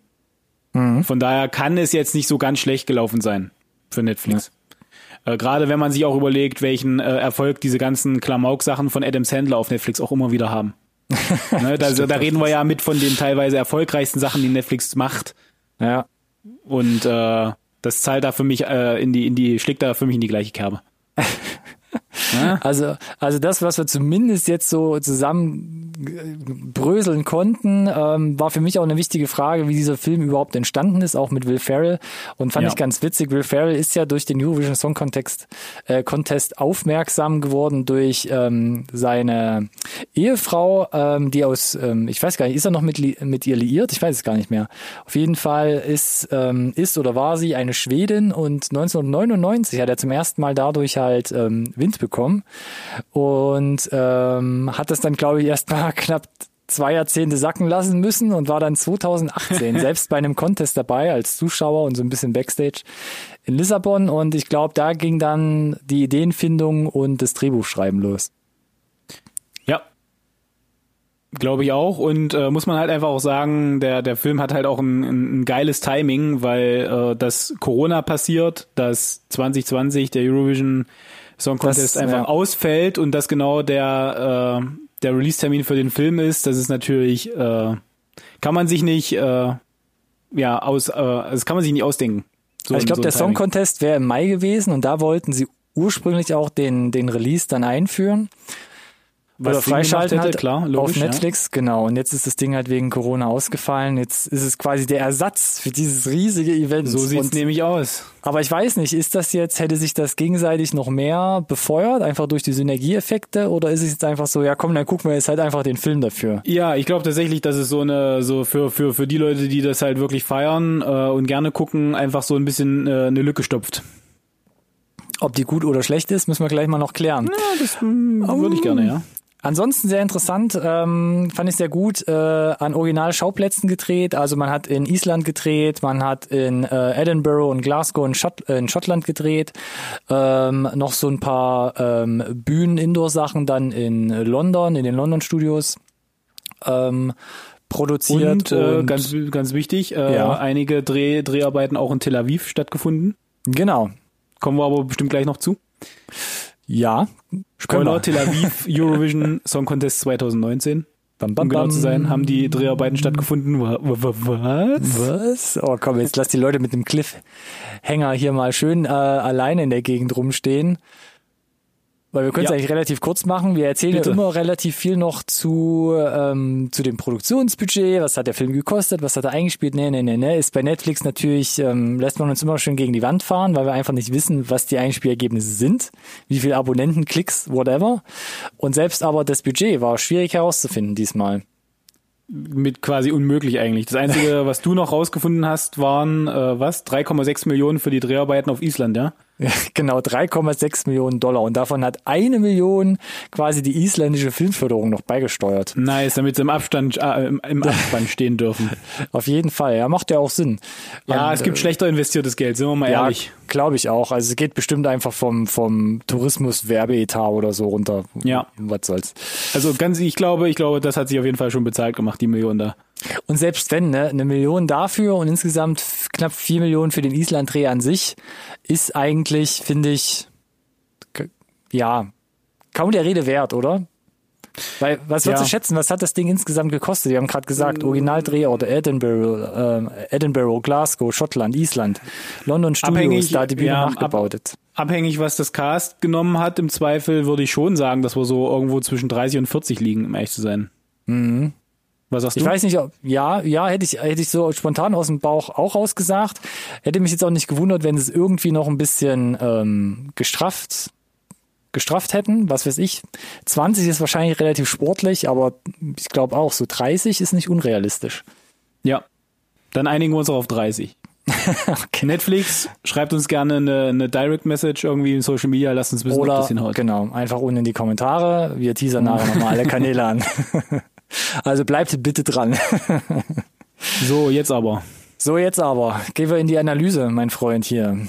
Von daher kann es jetzt nicht so ganz schlecht gelaufen sein für Netflix. Äh, Gerade wenn man sich auch überlegt, welchen äh, Erfolg diese ganzen Klamauk-Sachen von Adam Sandler auf Netflix auch immer wieder haben. ne, da, da reden wir ja mit von den teilweise erfolgreichsten Sachen, die Netflix macht. Ja. Und äh, das zahlt da für mich äh, in die, in die, schlägt da für mich in die gleiche Kerbe. Also, also das, was wir zumindest jetzt so zusammen äh, bröseln konnten, ähm, war für mich auch eine wichtige Frage, wie dieser Film überhaupt entstanden ist, auch mit Will Ferrell. Und fand Ja. ich ganz witzig. Will Ferrell ist ja durch den Eurovision Song Contest, äh, Contest aufmerksam geworden durch ähm, seine Ehefrau, ähm, die aus, ähm, ich weiß gar nicht, ist er noch mit, mit ihr liiert? Ich weiß es gar nicht mehr. Auf jeden Fall ist, ähm, ist oder war sie eine Schwedin und 1999 hat er zum ersten Mal dadurch halt ähm, Wind bekommen und ähm, hat das dann, glaube ich, erst mal knapp zwei Jahrzehnte sacken lassen müssen und war dann 2018 selbst bei einem Contest dabei als Zuschauer und so ein bisschen Backstage in Lissabon und ich glaube, da ging dann die Ideenfindung und das Drehbuchschreiben los. Ja. Glaube ich auch. Und äh, muss man halt einfach auch sagen, der, der Film hat halt auch ein, ein, ein geiles Timing, weil äh, das Corona passiert, dass 2020 der Eurovision Song Contest Das, einfach ja. ausfällt und das genau der, äh, der Release-Termin für den Film ist. Das ist natürlich, äh, kann man sich nicht, äh, ja, aus, äh, das kann man sich nicht ausdenken. So also ich glaube, so der Song Timing. Contest wäre im Mai gewesen und da wollten sie ursprünglich auch den, den Release dann einführen. Was freischalten hätte, halt klar, auf logisch, ja. Netflix, genau. Und jetzt ist das Ding halt wegen Corona ausgefallen. Jetzt ist es quasi der Ersatz für dieses riesige Event. So sieht's Und- nämlich aus. Aber ich weiß nicht, ist das jetzt, hätte sich das gegenseitig noch mehr befeuert, einfach durch die Synergieeffekte, oder ist es jetzt einfach so, ja komm, dann gucken wir jetzt halt einfach den Film dafür. Ja, ich glaube tatsächlich, dass es so eine, so für, für, für die Leute, die das halt wirklich feiern äh, und gerne gucken, einfach so ein bisschen äh, eine Lücke stopft. Ob die gut oder schlecht ist, müssen wir gleich mal noch klären. Ja, das mm, würde ich gerne, ja. Ansonsten sehr interessant, ähm, fand ich sehr gut, äh, an Original-Schauplätzen gedreht. Also man hat in Island gedreht, man hat in äh, Edinburgh und Glasgow in, Schott, äh, in Schottland gedreht. Ähm, noch so ein paar ähm, Bühnen-Indoor-Sachen dann in London, in den London-Studios. Ähm, produziert. Und, äh, ganz, ganz wichtig, äh, Ja. einige Dreh, Dreharbeiten auch in Tel Aviv stattgefunden. Genau. Kommen wir aber bestimmt gleich noch zu. Ja. Spoiler. Tel Aviv Eurovision Song Contest 2019. Bam, Um bam, genau bam. zu sein, haben die Dreharbeiten stattgefunden. Wa- wa- wa- Was? Was? Oh komm, jetzt lass die Leute mit dem Cliffhanger hier mal schön äh, alleine in der Gegend rumstehen. Weil wir können es Ja. eigentlich relativ kurz machen. Wir erzählen Bitte. ja immer relativ viel noch zu, ähm, zu dem Produktionsbudget. Was hat der Film gekostet? Was hat er eingespielt? Nee, nee, nee, nee. Ist bei Netflix natürlich, ähm, lässt man uns immer schön gegen die Wand fahren, weil wir einfach nicht wissen, was die Einspielergebnisse sind. Wie viele Abonnenten, Klicks, whatever. Und selbst aber das Budget war schwierig herauszufinden diesmal. Mit quasi unmöglich eigentlich. Das Einzige, was du noch rausgefunden hast, waren, äh, was? 3,6 Millionen für die Dreharbeiten auf Island, ja? Genau, 3,6 Millionen Dollar. Und davon hat eine Million quasi die isländische Filmförderung noch beigesteuert. Nice, damit sie im Abstand, äh, im, im Abspann stehen dürfen. Auf jeden Fall. Ja, macht ja auch Sinn. Ja, Und, es gibt äh, schlechter investiertes Geld, sind wir mal Ja, ehrlich. glaube ich auch. Also es geht bestimmt einfach vom, vom Tourismus-Werbeetat oder so runter. Ja. Was soll's. Also ganz, ich glaube, ich glaube, das hat sich auf jeden Fall schon bezahlt gemacht, die Million da. Und selbst wenn, ne, eine Million dafür und insgesamt knapp vier Millionen für den Island-Dreh an sich, ist eigentlich, finde ich, ja, kaum der Rede wert, oder? Weil, was würdest Ja. du schätzen, was hat das Ding insgesamt gekostet? Wir haben gerade gesagt, Originaldrehort Edinburgh, ähm, Edinburgh, Glasgow, Schottland, Island, London Studios, Abhängig- da die Bühne ja, ab- nachgebaut. Abhängig, was das Cast genommen hat, im Zweifel würde ich schon sagen, dass wir so irgendwo zwischen 30 und 40 liegen, um ehrlich zu sein. Mhm. Was sagst Ich du? weiß nicht, ob, ja, ja, hätte ich, hätte ich so spontan aus dem Bauch auch rausgesagt. Hätte mich jetzt auch nicht gewundert, wenn es irgendwie noch ein bisschen ähm, gestrafft, gestrafft hätten, was weiß ich. 20 ist wahrscheinlich relativ sportlich, aber ich glaube auch, so 30 ist nicht unrealistisch. Ja. Dann einigen wir uns auch auf 30. Netflix, schreibt uns gerne eine, eine Direct Message irgendwie in Social Media, lasst uns wissen, ob Oder, das hinhaut. genau, einfach unten in die Kommentare. Wir teasern nachher nochmal alle Kanäle an. Also bleibt bitte dran. So, jetzt aber. So, jetzt aber. Gehen wir in die Analyse, mein Freund hier.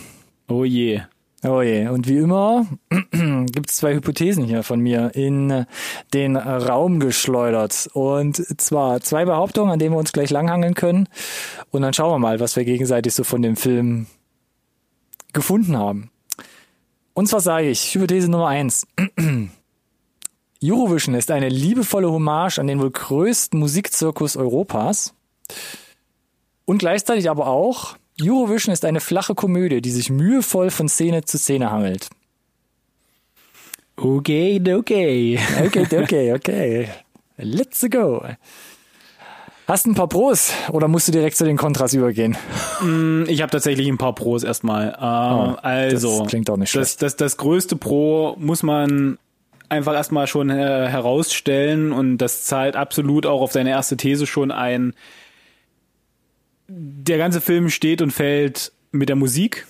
Oh je. Oh je, und wie immer gibt es zwei Hypothesen hier von mir in den Raum geschleudert. Und zwar zwei Behauptungen, an denen wir uns gleich langhangeln können. Und dann schauen wir mal, was wir gegenseitig so von dem Film gefunden haben. Und zwar sage ich, Hypothese Nummer eins. Eurovision ist eine liebevolle Hommage an den wohl größten Musikzirkus Europas. Und gleichzeitig aber auch, Eurovision ist eine flache Komödie, die sich mühevoll von Szene zu Szene hangelt. Okay, okay. Okay, okay, okay. Let's go. Hast du ein paar Pros oder musst du direkt zu den Kontras übergehen? Ich habe tatsächlich ein paar Pros erstmal. Äh, also, Oh, das klingt auch nicht das, das, das größte Pro muss man einfach erstmal schon äh, herausstellen und das zahlt absolut auch auf seine erste These schon ein. Der ganze Film steht und fällt mit der Musik.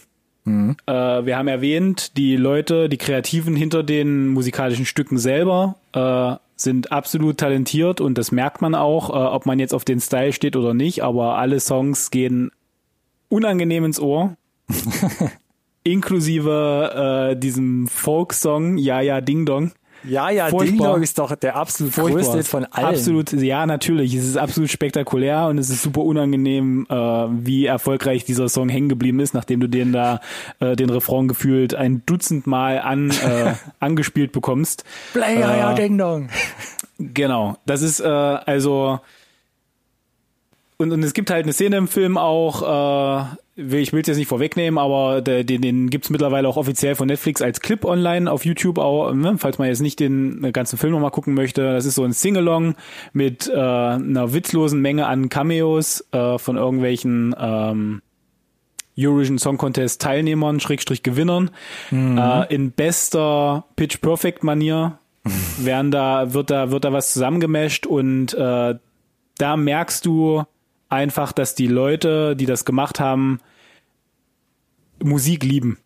Äh, wir haben erwähnt, die Leute, die Kreativen hinter den musikalischen Stücken selber äh, sind absolut talentiert und das merkt man auch, äh, ob man jetzt auf den Style steht oder nicht, aber alle Songs gehen unangenehm ins Ohr. Inklusive äh, diesem Folk-Song Ja Ja Ding Dong. Ja, ja, Furchtbar. Ding ist doch der absolut größte Hit von allen. Absolut, ja, natürlich. Es ist absolut spektakulär und es ist super unangenehm, äh, wie erfolgreich dieser Song hängen geblieben ist, nachdem du den da äh, den Refrain gefühlt ein Dutzend Mal an, äh, angespielt bekommst. Play, ja, ja, Äh, Ding Dong. Genau. Das ist äh, also und, und es gibt halt eine Szene im Film auch, äh, ich will es jetzt nicht vorwegnehmen, aber der, den, den gibt's mittlerweile auch offiziell von Netflix als Clip online auf YouTube auch, ne? falls man jetzt nicht den ganzen Film nochmal gucken möchte. Das ist so ein Singalong mit äh, einer witzlosen Menge an Cameos äh, von irgendwelchen ähm, Eurovision Song Contest Teilnehmern, Schrägstrich Gewinnern, äh, in bester Pitch Perfect Manier werden da, wird da, wird da was zusammengemischt und äh, da merkst du einfach, dass die Leute, die das gemacht haben, Musik lieben.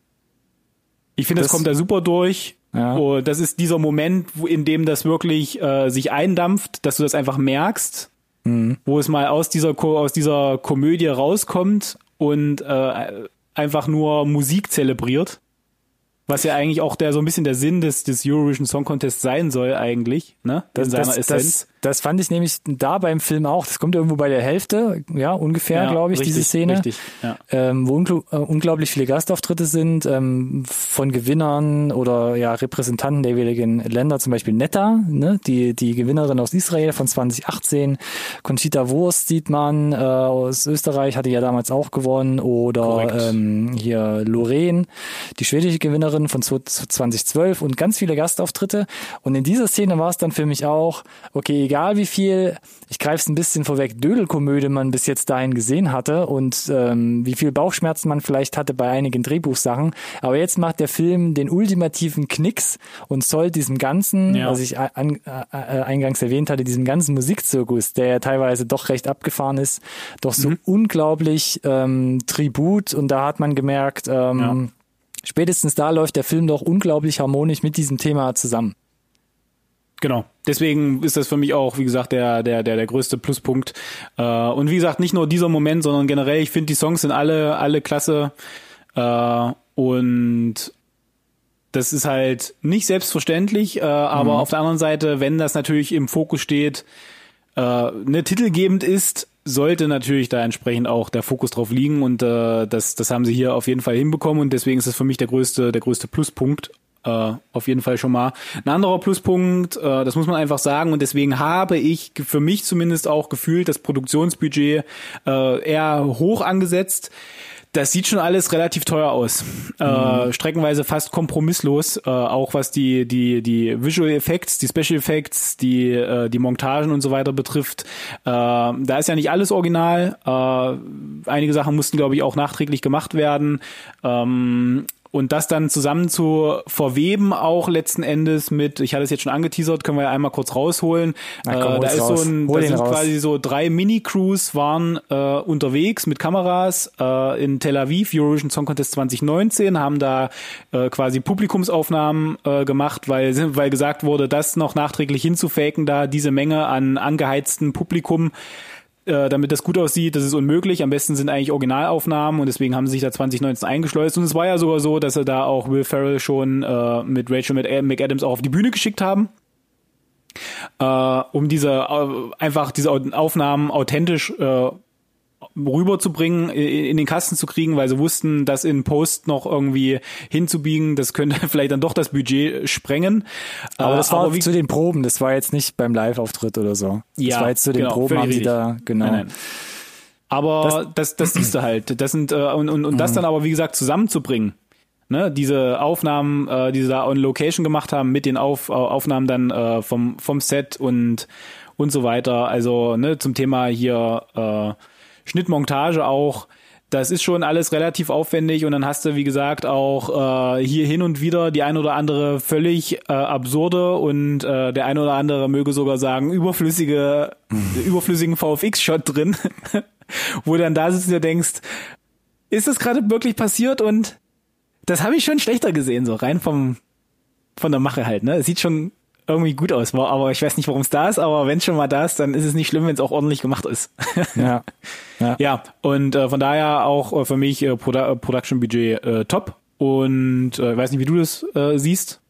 Ich finde, das, Das- kommt da super durch Ja. Und das ist dieser Moment, in dem das wirklich äh, sich eindampft, dass du das einfach merkst, mhm. wo es mal aus dieser aus dieser Komödie rauskommt und äh, einfach nur Musik zelebriert. Was ja eigentlich auch der so ein bisschen der Sinn des, des Eurovision Song Contest sein soll eigentlich, ne? Das, In seiner das, Essenz. Das, das fand ich nämlich da beim Film auch. Das kommt irgendwo bei der Hälfte, ja, ungefähr, Ja, glaube ich, richtig, diese Szene. richtig, ja. Ähm, wo ungl äh, unglaublich viele Gastauftritte sind, ähm, von Gewinnern oder ja, Repräsentanten der jeweiligen Länder, zum Beispiel Netta, ne, die, die Gewinnerin aus Israel von 2018. Conchita Wurst sieht man, äh, aus Österreich, hatte ja damals auch gewonnen. Oder Korrekt. ähm, hier Lorraine, die schwedische Gewinnerin von 2012 und ganz viele Gastauftritte. Und in dieser Szene war es dann für mich auch, okay, egal wie viel, ich greife es ein bisschen vorweg, Dödelkomödie man bis jetzt dahin gesehen hatte und ähm, wie viel Bauchschmerzen man vielleicht hatte bei einigen Drehbuchsachen. Aber jetzt macht der Film den ultimativen Knicks und soll diesem ganzen, Ja. was ich an, äh, eingangs erwähnt hatte, diesem ganzen Musikzirkus, der ja teilweise doch recht abgefahren ist, doch so unglaublich ähm, Tribut und da hat man gemerkt, ähm, Ja. spätestens da läuft der Film doch unglaublich harmonisch mit diesem Thema zusammen. Genau. Deswegen ist das für mich auch, wie gesagt, der, der, der, der größte Pluspunkt. Äh, und wie gesagt, nicht nur dieser Moment, sondern generell, ich finde, die Songs sind alle, alle klasse. Äh, und das ist halt nicht selbstverständlich, äh, aber auf der anderen Seite, wenn das natürlich im Fokus steht, ne, titelgebend ist, sollte natürlich da entsprechend auch der Fokus drauf liegen und äh, das, das haben sie hier auf jeden Fall hinbekommen und deswegen ist es für mich der größte, der größte Pluspunkt. Äh, auf jeden Fall schon mal. Ein anderer Pluspunkt, äh, das muss man einfach sagen, und deswegen habe ich für mich zumindest auch gefühlt das Produktionsbudget äh, eher hoch angesetzt. Das sieht schon alles relativ teuer aus. Äh, streckenweise fast kompromisslos, äh, auch was die, die, die Visual Effects, die Special Effects, die, äh, die Montagen und so weiter betrifft. Äh, da ist ja nicht alles original. Äh, einige Sachen mussten, glaube ich, auch nachträglich gemacht werden. Ähm, und das dann zusammen zu verweben, auch letzten Endes mit, ich hatte es jetzt schon angeteasert, können wir ja einmal kurz rausholen. Na komm, äh, da ist raus. so ein, Hol da sind raus. quasi so drei Mini-Crews waren äh, unterwegs mit Kameras äh, in Tel Aviv, Eurovision Song Contest 2019, haben da äh, quasi Publikumsaufnahmen äh, gemacht, weil, weil gesagt wurde, das noch nachträglich hinzufaken, da diese Menge an angeheiztem Publikum äh, damit das gut aussieht, das ist unmöglich. Am besten sind eigentlich Originalaufnahmen und deswegen haben sie sich da 2019 eingeschleust. Und es war ja sogar so, dass sie da auch Will Ferrell schon äh, mit Rachel Mc- McAdams auch auf die Bühne geschickt haben. Äh, um diese äh, einfach diese Aufnahmen authentisch äh, rüberzubringen, in den Kasten zu kriegen, weil sie wussten, das in Post noch irgendwie hinzubiegen, das könnte vielleicht dann doch das Budget sprengen. Aber Äh, das war wie- zu den Proben, das war jetzt nicht beim Live-Auftritt oder so. Das Ja, war jetzt zu den genau, Proben, haben richtig. da, genau. Nein, nein. Aber das, das, siehst du halt. Das sind äh, und, und, und Mhm. das dann aber wie gesagt zusammenzubringen. Ne, diese Aufnahmen, äh, die sie da on Location gemacht haben, mit den Auf, äh, Aufnahmen dann äh, vom vom Set und und so weiter. Also ne, zum Thema hier äh, Schnittmontage auch. Das ist schon alles relativ aufwendig und dann hast du, wie gesagt, auch äh, hier hin und wieder die ein oder andere völlig äh, absurde und äh, der ein oder andere möge sogar sagen, überflüssige, überflüssigen VFX-Shot drin, wo dann da sitzt und dir denkst, ist das gerade wirklich passiert und das habe ich schon schlechter gesehen, so rein vom von der Mache halt, ne? Es sieht schon irgendwie gut aus, aber ich weiß nicht, warum es da ist, aber wenn es schon mal da ist, dann ist es nicht schlimm, wenn es auch ordentlich gemacht ist. Ja. ja. Ja, und äh, von daher auch äh, für mich äh, Produ äh, Production Budget äh, top. Und äh, weiß nicht, wie du das äh, siehst.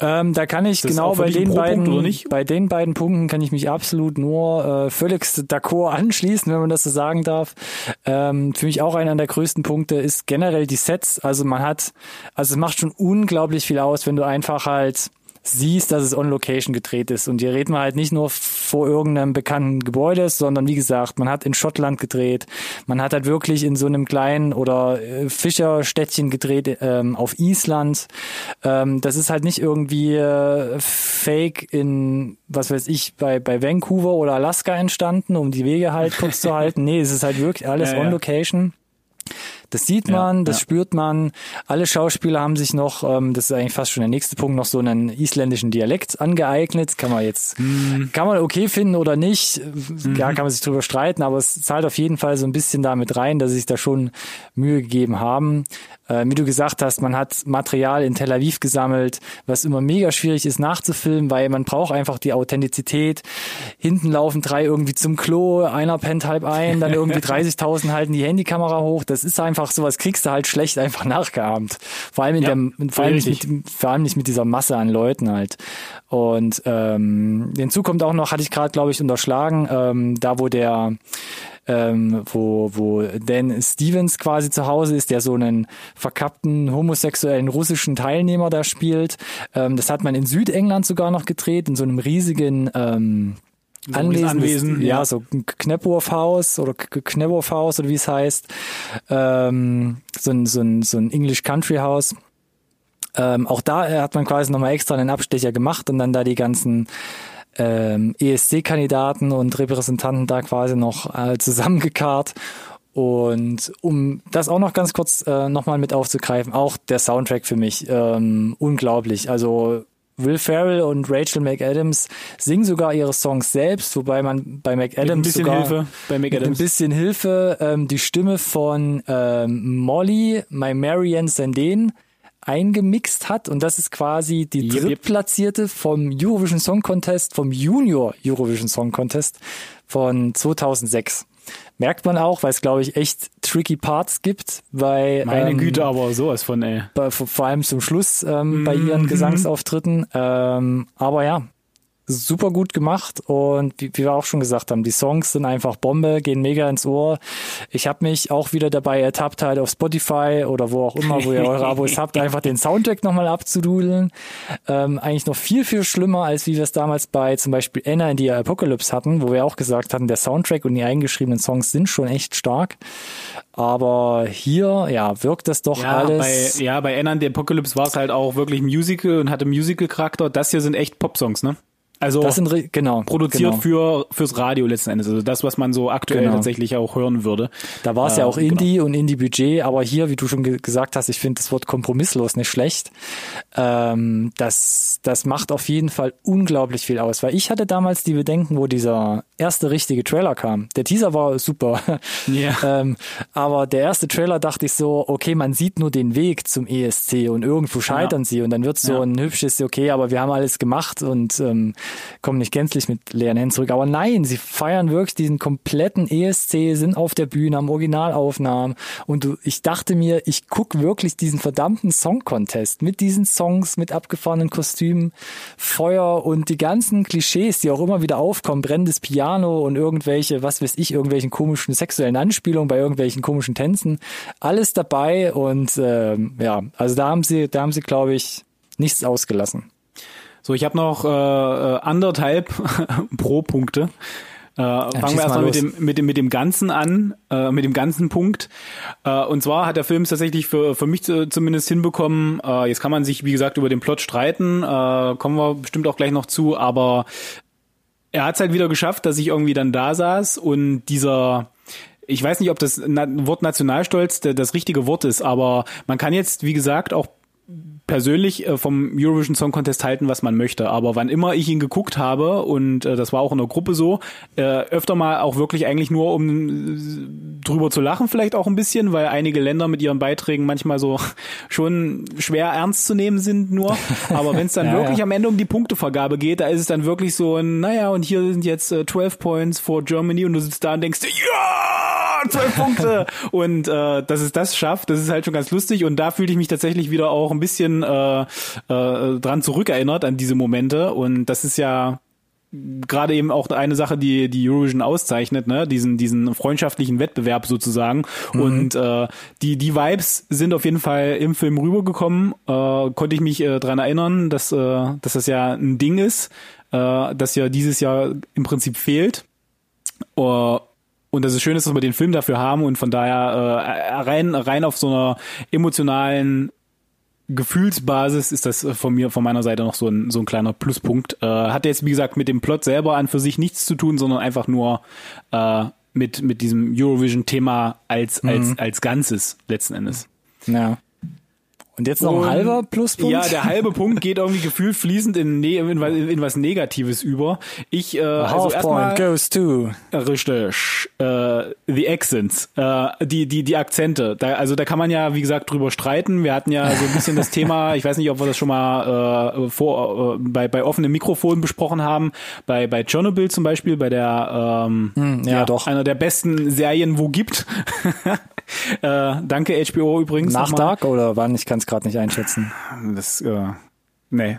Ähm, da kann ich das genau bei den beiden, bei den beiden Punkten kann ich mich absolut nur äh, völligst d'accord anschließen, wenn man das so sagen darf. Ähm, für mich auch einer der größten Punkte ist generell die Sets. Also man hat, also es macht schon unglaublich viel aus, wenn du einfach halt siehst, dass es on Location gedreht ist. Und hier reden wir halt nicht nur vor irgendeinem bekannten Gebäude, sondern wie gesagt, man hat in Schottland gedreht, man hat halt wirklich in so einem kleinen oder äh, Fischerstädtchen gedreht ähm, auf Island. Ähm, das ist halt nicht irgendwie äh, fake in, was weiß ich, bei, bei Vancouver oder Alaska entstanden, um die Wege halt kurz zu halten. Nee, es ist halt wirklich alles Ja, on ja. Das sieht man, ja, das ja. spürt man. Alle Schauspieler haben sich noch, ähm, das ist eigentlich fast schon der nächste Punkt, noch so einen isländischen Dialekt angeeignet. Kann man jetzt, mhm. kann man okay finden oder nicht. Mhm. Ja, kann man sich drüber streiten, aber es zahlt auf jeden Fall so ein bisschen damit rein, dass sie sich da schon Mühe gegeben haben. Äh, wie du gesagt hast, man hat Material in Tel Aviv gesammelt, was immer mega schwierig ist nachzufilmen, weil man braucht einfach die Authentizität. Hinten laufen drei irgendwie zum Klo, einer pennt halb ein, dann irgendwie 30.000 halten die Handykamera hoch. Das ist einfach sowas, kriegst du halt schlecht einfach nachgeahmt. Vor allem in ja, der, vor allem, nicht mit, vor allem nicht mit dieser Masse an Leuten halt. Und ähm, hinzu kommt auch noch, hatte ich gerade, glaube ich, unterschlagen, ähm, da wo der ähm, wo, wo Dan Stevens quasi zu Hause ist, der so einen verkappten homosexuellen russischen Teilnehmer da spielt. Ähm, das hat man in Südengland sogar noch gedreht, in so einem riesigen ähm, Anwesen, Anwesen ja. ja, so ein Knepworth-Haus oder Knepworth-Haus oder wie es heißt. Ähm, so ein, so ein, so ein English Country House. Ähm, auch da hat man quasi nochmal extra einen Abstecher gemacht und dann da die ganzen ähm, ESC-Kandidaten und Repräsentanten da quasi noch äh, zusammengekarrt. Und um das auch noch ganz kurz äh, nochmal mit aufzugreifen, auch der Soundtrack für mich ähm, unglaublich. Also Will Ferrell und Rachel McAdams singen sogar ihre Songs selbst, wobei man bei McAdams mit ein bisschen sogar Hilfe bei McAdams. mit ein bisschen Hilfe ähm, die Stimme von ähm, Molly, My Marianne Sandén eingemixt hat und das ist quasi die yep, drittplatzierte vom Eurovision Song Contest, vom Junior Eurovision Song Contest von 2006. Merkt man auch, weil es glaube ich echt tricky Parts gibt bei meine ähm, Güte, aber sowas von ey. Bei, vor allem zum Schluss ähm, mm bei ihren mhm. Gesangsauftritten. Ähm, aber ja, super gut gemacht und wie, wie wir auch schon gesagt haben, die Songs sind einfach Bombe, gehen mega ins Ohr. Ich habe mich auch wieder dabei ertappt, halt auf Spotify oder wo auch immer, wo ihr eure Abos habt, einfach den Soundtrack nochmal abzududeln. Ähm, eigentlich noch viel, viel schlimmer, als wie wir es damals bei zum Beispiel Anna in die Apocalypse hatten, wo wir auch gesagt hatten, der Soundtrack und die eingeschriebenen Songs sind schon echt stark. Aber hier, ja, wirkt das doch ja, alles. Bei, ja, bei Anna in the Apocalypse war es halt auch wirklich Musical und hatte Musical-Charakter. Das hier sind echt Pop-Songs, ne? Also das sind genau produziert genau. für fürs Radio letzten Endes, also das, was man so aktuell genau. tatsächlich auch hören würde. Da war es äh, ja auch genau. Indie genau. und Indie-Budget, aber hier, wie du schon ge gesagt hast, ich finde das Wort kompromisslos nicht schlecht. Ähm, das das macht auf jeden Fall unglaublich viel aus, weil ich hatte damals die Bedenken, wo dieser erste richtige Trailer kam. Der Teaser war super, yeah. ähm, aber der erste Trailer dachte ich so, okay, man sieht nur den Weg zum ESC und irgendwo scheitern ja. sie und dann wird so ja. ein hübsches, okay, aber wir haben alles gemacht und ähm, kommen nicht gänzlich mit leeren Händen zurück. Aber nein, sie feiern wirklich diesen kompletten ESC, sind auf der Bühne, am Originalaufnahmen. Und du, ich dachte mir, ich guck wirklich diesen verdammten Song-Contest mit diesen Songs, mit abgefahrenen Kostümen, Feuer und die ganzen Klischees, die auch immer wieder aufkommen, brennendes Piano und irgendwelche, was weiß ich, irgendwelchen komischen sexuellen Anspielungen bei irgendwelchen komischen Tänzen. Alles dabei und äh, ja, also da haben sie, da haben sie, glaube ich, nichts ausgelassen. So, ich habe noch äh, äh anderthalb Pro-Punkte. Äh, ja, fangen wir erstmal mit dem, mit, dem, mit dem Ganzen an, äh, mit dem ganzen Punkt. Äh, und zwar hat der Film es tatsächlich für, für mich zumindest hinbekommen. Äh, jetzt kann man sich, wie gesagt, über den Plot streiten, äh, kommen wir bestimmt auch gleich noch zu, aber er hat es halt wieder geschafft, dass ich irgendwie dann da saß und dieser ich weiß nicht, ob das Wort Nationalstolz das richtige Wort ist, aber man kann jetzt, wie gesagt, auch persönlich äh, vom Eurovision Song Contest halten, was man möchte. Aber wann immer ich ihn geguckt habe, und äh, das war auch in der Gruppe so, äh, öfter mal auch wirklich eigentlich nur, um drüber zu lachen, vielleicht auch ein bisschen, weil einige Länder mit ihren Beiträgen manchmal so schon schwer ernst zu nehmen sind nur. Aber wenn es dann ja, wirklich ja. am Ende um die Punktevergabe geht, da ist es dann wirklich so ein, naja, und hier sind jetzt äh, 12 Points for Germany und du sitzt da und denkst, ja, 12 Punkte! und äh, dass es das schafft, das ist halt schon ganz lustig und da fühlte ich mich tatsächlich wieder auch ein bisschen äh, äh, dran zurückerinnert an diese Momente und das ist ja gerade eben auch eine Sache, die die Eurovision auszeichnet, ne, diesen diesen freundschaftlichen Wettbewerb sozusagen. Mhm. Und äh, die die Vibes sind auf jeden Fall im Film rübergekommen. Äh, konnte ich mich äh, dran erinnern, dass äh, dass das ja ein Ding ist, äh, das ja dieses Jahr im Prinzip fehlt. Uh, und das ist schön, dass wir den Film dafür haben und von daher äh, rein rein auf so einer emotionalen Gefühlsbasis ist das von mir, von meiner Seite noch so ein, so ein kleiner Pluspunkt. Äh, hat jetzt, wie gesagt, mit dem Plot selber an für sich nichts zu tun, sondern einfach nur, äh, mit, mit diesem Eurovision-Thema als, als, mhm. als Ganzes letzten Endes. Ja. Und jetzt noch ein halber Pluspunkt? Ja, der halbe Punkt geht irgendwie gefühlt fließend in, ne in, in was Negatives über. Ich, äh, also erstmal goes to. Richtig. Äh, the accents. Äh, die, die, die Akzente. Da, also da kann man ja, wie gesagt, drüber streiten. Wir hatten ja so ein bisschen das Thema, ich weiß nicht, ob wir das schon mal äh, vor, äh, bei, bei offenem Mikrofon besprochen haben. Bei, bei Chernobyl zum Beispiel, bei der ähm, hm, ja, ja, doch. einer der besten Serien, wo gibt. äh, danke HBO übrigens. Nach Dark oder wann? Ich kann es gerade nicht einschätzen. Das, äh, nee,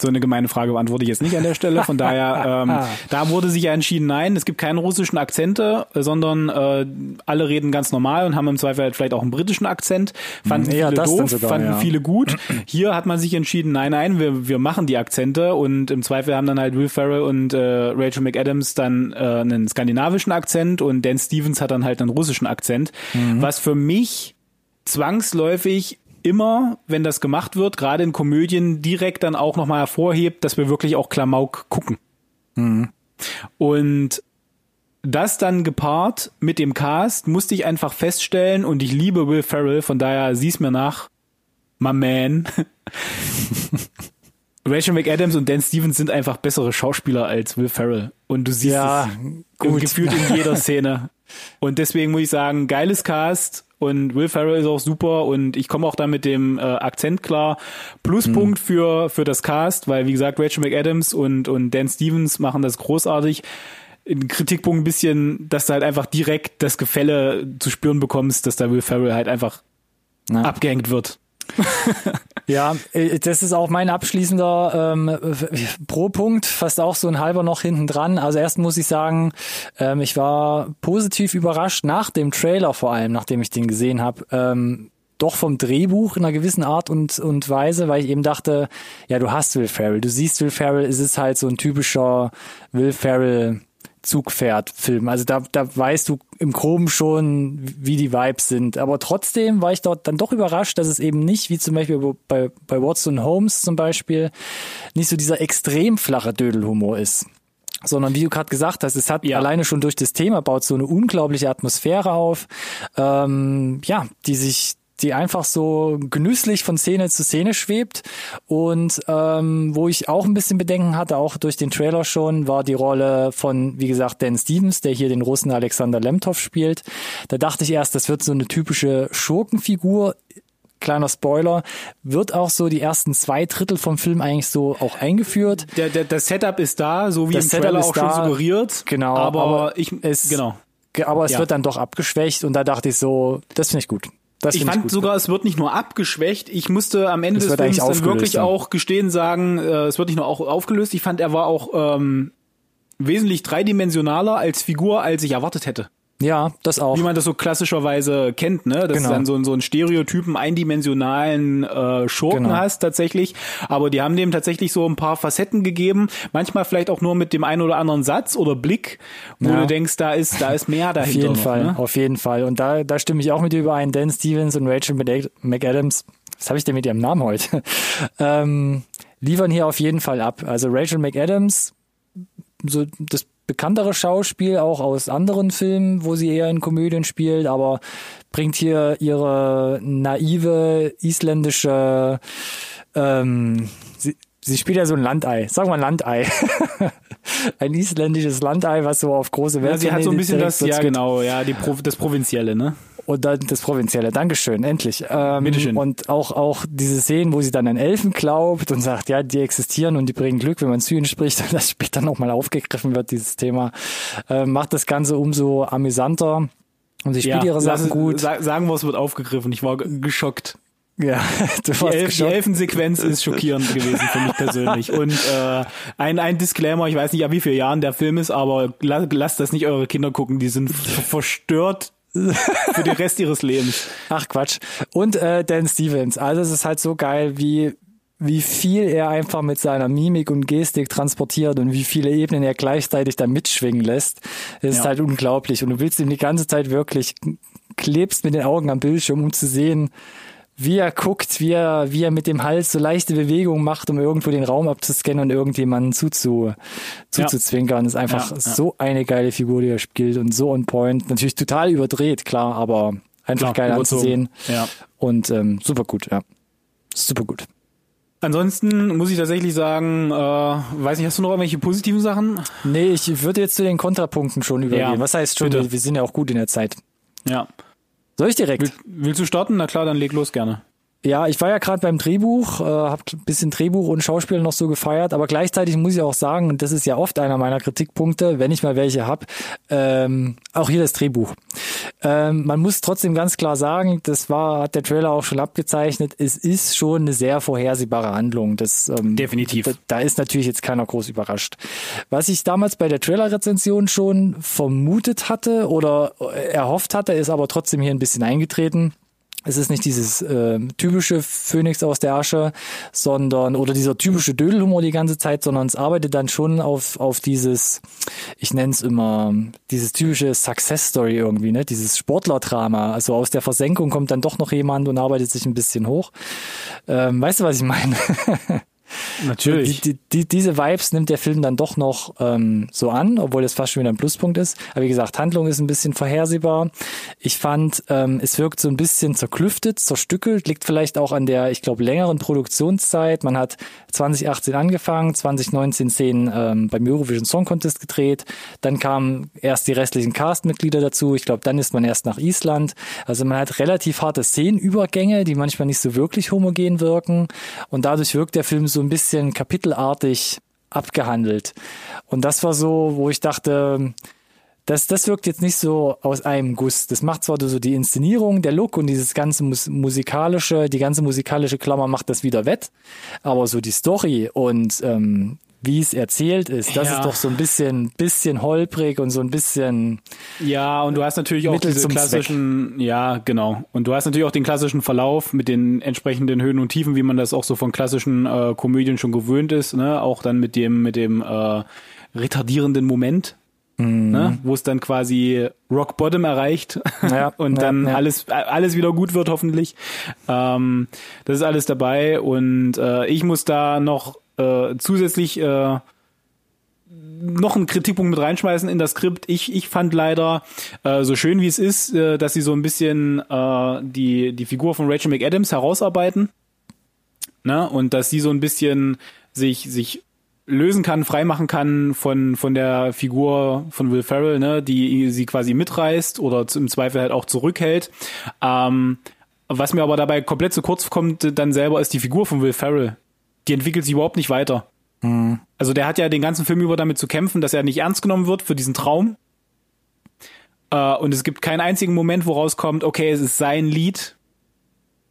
so eine gemeine Frage beantworte ich jetzt nicht an der Stelle. Von daher, ähm, da wurde sich ja entschieden, nein, es gibt keine russischen Akzente, sondern äh, alle reden ganz normal und haben im Zweifel halt vielleicht auch einen britischen Akzent. Fanden ja, viele doof, sogar, fanden ja. viele gut. Hier hat man sich entschieden, nein, nein, wir, wir machen die Akzente und im Zweifel haben dann halt Will Ferrell und äh, Rachel McAdams dann äh, einen skandinavischen Akzent und Dan Stevens hat dann halt einen russischen Akzent, mhm. was für mich zwangsläufig immer, wenn das gemacht wird, gerade in Komödien, direkt dann auch nochmal hervorhebt, dass wir wirklich auch Klamauk gucken. Mhm. Und das dann gepaart mit dem Cast musste ich einfach feststellen und ich liebe Will Ferrell, von daher sieh's mir nach, my man. Rachel McAdams und Dan Stevens sind einfach bessere Schauspieler als Will Ferrell und du siehst ja, es gut. gefühlt in jeder Szene. Und deswegen muss ich sagen, geiles Cast, und Will Ferrell ist auch super und ich komme auch da mit dem äh, Akzent klar. Pluspunkt mhm. für, für das Cast, weil wie gesagt, Rachel McAdams und, und Dan Stevens machen das großartig. Kritikpunkt ein bisschen, dass du halt einfach direkt das Gefälle zu spüren bekommst, dass da Will Ferrell halt einfach Na. abgehängt wird. Ja, äh, das ist auch mein abschließender ähm, Pro-Punkt, fast auch so ein halber noch hinten dran. Also erst muss ich sagen, ähm, ich war positiv überrascht nach dem Trailer vor allem, nachdem ich den gesehen habe. Ähm, doch vom Drehbuch in einer gewissen Art und, und Weise, weil ich eben dachte, ja, du hast Will Ferrell, du siehst Will Ferrell, es ist halt so ein typischer Will Ferrell Zugpferd-Film. Also da, da weißt du im Groben schon, wie die Vibes sind. Aber trotzdem war ich dort dann doch überrascht, dass es eben nicht, wie zum Beispiel bei, bei Watson Holmes zum Beispiel, nicht so dieser extrem flache Dödelhumor ist sondern wie du gerade gesagt hast, es hat ja. alleine schon durch das Thema baut so eine unglaubliche Atmosphäre auf, ähm, ja, die sich die einfach so genüsslich von Szene zu Szene schwebt. Und ähm, wo ich auch ein bisschen Bedenken hatte, auch durch den Trailer schon, war die Rolle von, wie gesagt, Dan Stevens, der hier den Russen Alexander Lemtov spielt. Da dachte ich erst, das wird so eine typische Schurkenfigur kleiner Spoiler, wird auch so die ersten zwei Drittel vom Film eigentlich so auch eingeführt. Der, der, das Setup ist da, so wie das im Setup Trailer auch da, schon suggeriert. Genau. Aber, aber ich, es, genau. Aber es ja. wird dann doch abgeschwächt und da dachte ich so, das finde ich gut. Das ich fand ich sogar, es wird nicht nur abgeschwächt. Ich musste am Ende des Films dann wirklich dann. auch gestehen sagen, äh, es wird nicht nur auch aufgelöst. Ich fand, er war auch ähm, wesentlich dreidimensionaler als Figur, als ich erwartet hätte. Ja, das auch. Wie man das so klassischerweise kennt, ne? Dass genau. du dann so, so einen Stereotypen, eindimensionalen äh, Schurken genau. hast tatsächlich. Aber die haben dem tatsächlich so ein paar Facetten gegeben. Manchmal vielleicht auch nur mit dem einen oder anderen Satz oder Blick, wo ja. du denkst, da ist, da ist mehr dahinter. Auf jeden noch, Fall, ne? auf jeden Fall. Und da, da stimme ich auch mit dir überein. Dan Stevens und Rachel McAdams, was habe ich denn mit ihrem Namen heute? ähm, liefern hier auf jeden Fall ab. Also Rachel McAdams, so das bekanntere Schauspiel, auch aus anderen Filmen, wo sie eher in Komödien spielt, aber bringt hier ihre naive isländische ähm, sie, sie spielt ja so ein Landei, sagen wir Landei. ein isländisches Landei, was so auf große Welt. Ja, sie hat so ein bisschen das, ja genau, ja, die Pro, das Provinzielle, ne? Und dann das Provinzielle. Dankeschön, endlich. Ähm, Bitteschön. Und auch, auch diese Szenen, wo sie dann an Elfen glaubt und sagt, ja, die existieren und die bringen Glück, wenn man zu ihnen spricht und das später nochmal aufgegriffen wird, dieses Thema, äh, macht das Ganze umso amüsanter. Und sie spielt ja, ihre Sachen gut. Sagen wir, es wird aufgegriffen. Ich war geschockt. Ja, du die, Elf, die Elfensequenz ist schockierend gewesen für mich persönlich. Und äh, ein, ein Disclaimer, ich weiß nicht, ab wie vielen Jahren der Film ist, aber lasst das nicht eure Kinder gucken, die sind verstört für den Rest ihres Lebens. Ach Quatsch. Und äh, Dan Stevens. Also es ist halt so geil, wie wie viel er einfach mit seiner Mimik und Gestik transportiert und wie viele Ebenen er gleichzeitig da mitschwingen lässt, ist ja. halt unglaublich. Und du willst ihm die ganze Zeit wirklich klebst mit den Augen am Bildschirm, um zu sehen, wie er guckt, wie er, wie er mit dem Hals so leichte Bewegungen macht, um irgendwo den Raum abzuscannen und irgendjemanden zuzu, zuzuzwinkern. Ja. ist einfach ja, so eine geile Figur, die er spielt und so on point. Natürlich total überdreht, klar, aber einfach klar, geil anzusehen. Ja. Und ähm, super gut, ja. Super gut. Ansonsten muss ich tatsächlich sagen, äh, weiß nicht, hast du noch irgendwelche positiven Sachen? Nee, ich würde jetzt zu den Kontrapunkten schon übergehen. Ja, Was heißt schon, wir, wir sind ja auch gut in der Zeit. Ja. Soll ich direkt? Will, willst du starten? Na klar, dann leg los gerne. Ja, ich war ja gerade beim Drehbuch, äh, habe ein bisschen Drehbuch und Schauspiel noch so gefeiert, aber gleichzeitig muss ich auch sagen, und das ist ja oft einer meiner Kritikpunkte, wenn ich mal welche hab, ähm, auch hier das Drehbuch. Ähm, man muss trotzdem ganz klar sagen, das war, hat der Trailer auch schon abgezeichnet, es ist schon eine sehr vorhersehbare Handlung. Das, ähm, Definitiv. Da, da ist natürlich jetzt keiner groß überrascht. Was ich damals bei der Trailer-Rezension schon vermutet hatte oder erhofft hatte, ist aber trotzdem hier ein bisschen eingetreten es ist nicht dieses äh, typische Phönix aus der Asche, sondern oder dieser typische Dödelhumor die ganze Zeit, sondern es arbeitet dann schon auf auf dieses, ich nenne es immer dieses typische Success Story irgendwie, ne, dieses Sportlerdrama. Also aus der Versenkung kommt dann doch noch jemand und arbeitet sich ein bisschen hoch. Ähm, weißt du, was ich meine? Natürlich. Die, die, diese Vibes nimmt der Film dann doch noch ähm, so an, obwohl das fast schon wieder ein Pluspunkt ist. Aber wie gesagt, Handlung ist ein bisschen vorhersehbar. Ich fand, ähm, es wirkt so ein bisschen zerklüftet, zerstückelt, liegt vielleicht auch an der, ich glaube, längeren Produktionszeit. Man hat 2018 angefangen, 2019 Szenen ähm, beim Eurovision Song Contest gedreht. Dann kamen erst die restlichen Castmitglieder dazu. Ich glaube, dann ist man erst nach Island. Also man hat relativ harte Szenenübergänge, die manchmal nicht so wirklich homogen wirken. Und dadurch wirkt der Film so so ein bisschen kapitelartig abgehandelt. Und das war so, wo ich dachte, das, das wirkt jetzt nicht so aus einem Guss. Das macht zwar so die Inszenierung, der Look und dieses ganze Mus musikalische, die ganze musikalische Klammer macht das wieder wett, aber so die Story und ähm, wie es erzählt ist. Das ja. ist doch so ein bisschen, bisschen holprig und so ein bisschen. Ja, und du hast natürlich auch diese klassischen, Zweck. ja, genau. Und du hast natürlich auch den klassischen Verlauf mit den entsprechenden Höhen und Tiefen, wie man das auch so von klassischen äh, Komödien schon gewöhnt ist, ne? Auch dann mit dem, mit dem äh, retardierenden Moment. Mhm. Ne, wo es dann quasi Rock Bottom erreicht ja, und ja, dann ja. alles alles wieder gut wird hoffentlich. Ähm, das ist alles dabei und äh, ich muss da noch äh, zusätzlich äh, noch einen Kritikpunkt mit reinschmeißen in das Skript. Ich, ich fand leider, äh, so schön wie es ist, äh, dass sie so ein bisschen äh, die, die Figur von Rachel McAdams herausarbeiten. Ne? Und dass sie so ein bisschen sich, sich lösen kann, freimachen kann von, von der Figur von Will Ferrell, ne, die sie quasi mitreißt oder im Zweifel halt auch zurückhält. Ähm, was mir aber dabei komplett zu kurz kommt, dann selber ist die Figur von Will Ferrell die entwickelt sich überhaupt nicht weiter. Mhm. Also der hat ja den ganzen Film über damit zu kämpfen, dass er nicht ernst genommen wird für diesen Traum. Äh, und es gibt keinen einzigen Moment, wo rauskommt, okay, es ist sein Lied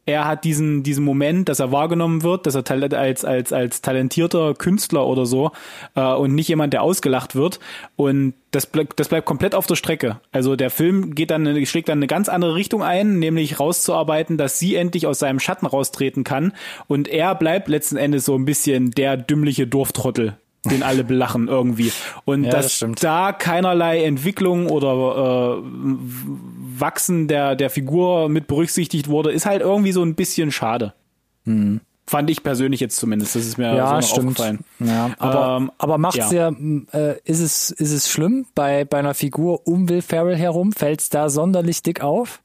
er hat diesen, diesen Moment, dass er wahrgenommen wird, dass er als, als, als talentierter Künstler oder so äh, und nicht jemand, der ausgelacht wird. Und das, bleibt das bleibt komplett auf der Strecke. Also der Film geht dann, schlägt dann eine ganz andere Richtung ein, nämlich rauszuarbeiten, dass sie endlich aus seinem Schatten raustreten kann. Und er bleibt letzten Endes so ein bisschen der dümmliche Dorftrottel, den alle belachen irgendwie. Und ja, dass das da keinerlei Entwicklung oder äh, Wachsen der, der Figur mit berücksichtigt wurde, ist halt irgendwie so ein bisschen schade. Mhm. Fand ich persönlich jetzt zumindest. Das ist mir ja, so stimmt. aufgefallen. Ja, aber, ähm, aber macht's ja, ja äh, ist es, ist es schlimm bei, bei einer Figur um Will Ferrell herum? Fällt's da sonderlich dick auf?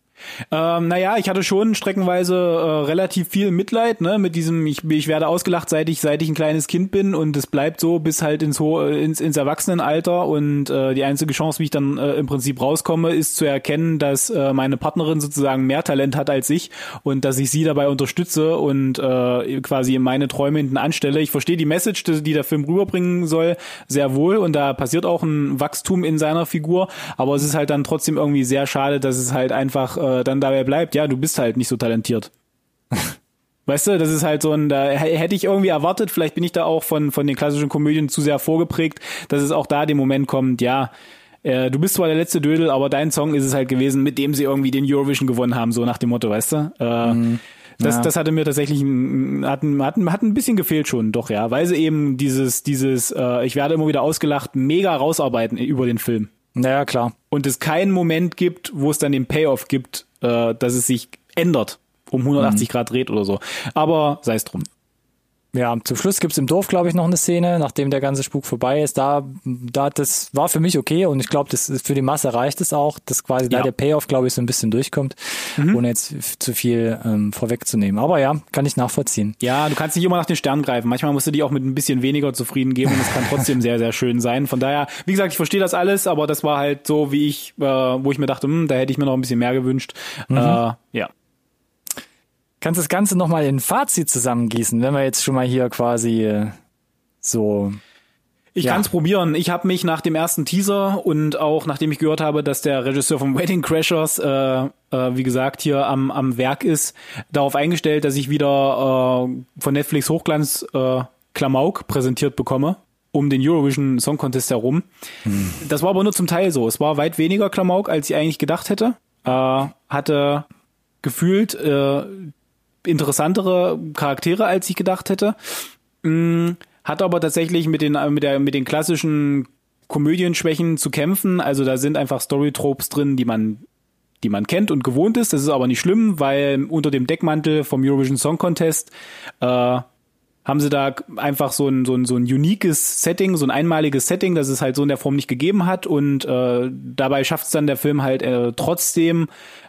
Ähm, naja, ich hatte schon streckenweise äh, relativ viel Mitleid, ne, mit diesem, ich, ich werde ausgelacht, seit ich, seit ich ein kleines Kind bin und es bleibt so bis halt ins, ins, ins Erwachsenenalter und äh, die einzige Chance, wie ich dann äh, im Prinzip rauskomme, ist zu erkennen, dass äh, meine Partnerin sozusagen mehr Talent hat als ich und dass ich sie dabei unterstütze und äh, quasi meine Träume hinten anstelle. Ich verstehe die Message, die der Film rüberbringen soll, sehr wohl und da passiert auch ein Wachstum in seiner Figur, aber es ist halt dann trotzdem irgendwie sehr schade, dass es halt einfach äh, dann dabei bleibt, ja, du bist halt nicht so talentiert. Weißt du, das ist halt so ein, da hätte ich irgendwie erwartet, vielleicht bin ich da auch von, von den klassischen Komödien zu sehr vorgeprägt, dass es auch da den Moment kommt, ja, äh, du bist zwar der letzte Dödel, aber dein Song ist es halt gewesen, mit dem sie irgendwie den Eurovision gewonnen haben, so nach dem Motto, weißt du? Äh, mhm. Das, ja. das hatte mir tatsächlich hat, hat, hat ein bisschen gefehlt schon, doch ja, weil sie eben dieses dieses äh, ich werde immer wieder ausgelacht mega rausarbeiten über den Film. Naja, klar. Und es keinen Moment gibt, wo es dann den Payoff gibt, äh, dass es sich ändert um 180 mhm. Grad dreht oder so. Aber sei es drum ja, zum Schluss gibt's im Dorf, glaube ich, noch eine Szene, nachdem der ganze Spuk vorbei ist. Da, da, das war für mich okay und ich glaube, das ist für die Masse reicht es auch, dass quasi ja. da der Payoff, glaube ich, so ein bisschen durchkommt, mhm. ohne jetzt zu viel ähm, vorwegzunehmen. Aber ja, kann ich nachvollziehen. Ja, du kannst nicht immer nach den Sternen greifen. Manchmal musst du dich auch mit ein bisschen weniger zufrieden geben und es kann trotzdem sehr, sehr schön sein. Von daher, wie gesagt, ich verstehe das alles, aber das war halt so, wie ich, äh, wo ich mir dachte, hm, da hätte ich mir noch ein bisschen mehr gewünscht. Mhm. Äh, ja kannst das Ganze nochmal in Fazit zusammengießen, wenn wir jetzt schon mal hier quasi äh, so. Ich ja. kann es probieren. Ich habe mich nach dem ersten Teaser und auch nachdem ich gehört habe, dass der Regisseur von Wedding Crashers, äh, äh, wie gesagt, hier am, am Werk ist, darauf eingestellt, dass ich wieder äh, von Netflix Hochglanz äh, Klamauk präsentiert bekomme um den Eurovision Song Contest herum. Hm. Das war aber nur zum Teil so. Es war weit weniger Klamauk, als ich eigentlich gedacht hätte. Äh, hatte gefühlt äh, interessantere Charaktere, als ich gedacht hätte. Mm, hat aber tatsächlich mit den, mit der, mit den klassischen Komödienschwächen zu kämpfen. Also da sind einfach Storytropes drin, die man die man kennt und gewohnt ist. Das ist aber nicht schlimm, weil unter dem Deckmantel vom Eurovision Song Contest äh, haben sie da einfach so ein, so ein, so ein uniques Setting, so ein einmaliges Setting, das es halt so in der Form nicht gegeben hat. Und äh, dabei schafft es dann der Film halt äh, trotzdem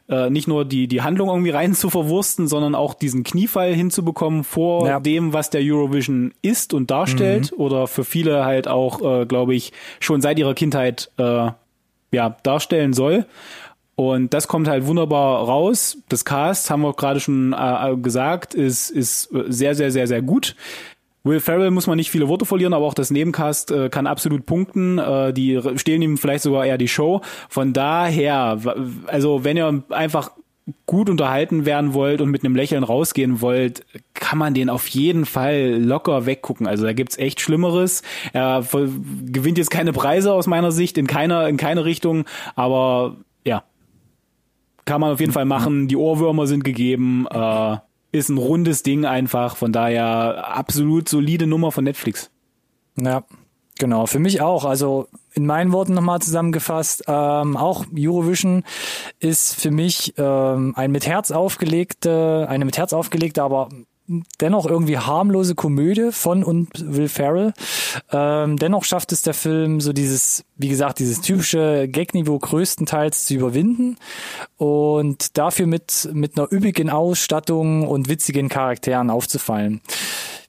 äh, nicht nur die, die Handlung irgendwie rein zu verwursten, sondern auch diesen Kniefall hinzubekommen vor ja. dem, was der Eurovision ist und darstellt. Mhm. Oder für viele halt auch, äh, glaube ich, schon seit ihrer Kindheit äh, ja, darstellen soll. Und das kommt halt wunderbar raus. Das Cast, haben wir gerade schon äh, gesagt, ist, ist sehr, sehr, sehr, sehr gut. Will Ferrell muss man nicht viele Worte verlieren, aber auch das Nebencast äh, kann absolut punkten. Äh, die stehlen ihm vielleicht sogar eher die Show. Von daher, also wenn ihr einfach gut unterhalten werden wollt und mit einem Lächeln rausgehen wollt, kann man den auf jeden Fall locker weggucken. Also da gibt's echt Schlimmeres. Er gewinnt jetzt keine Preise aus meiner Sicht in keiner in keine Richtung, aber kann man auf jeden Fall machen. Die Ohrwürmer sind gegeben. Äh, ist ein rundes Ding einfach. Von daher absolut solide Nummer von Netflix. Ja, genau. Für mich auch. Also in meinen Worten nochmal zusammengefasst, ähm, auch Eurovision ist für mich ähm, ein mit Herz aufgelegte, eine mit Herz aufgelegte, aber dennoch irgendwie harmlose Komödie von und Will Ferrell. Ähm, dennoch schafft es der Film so dieses, wie gesagt, dieses typische Gag-Niveau größtenteils zu überwinden und dafür mit, mit einer üppigen Ausstattung und witzigen Charakteren aufzufallen.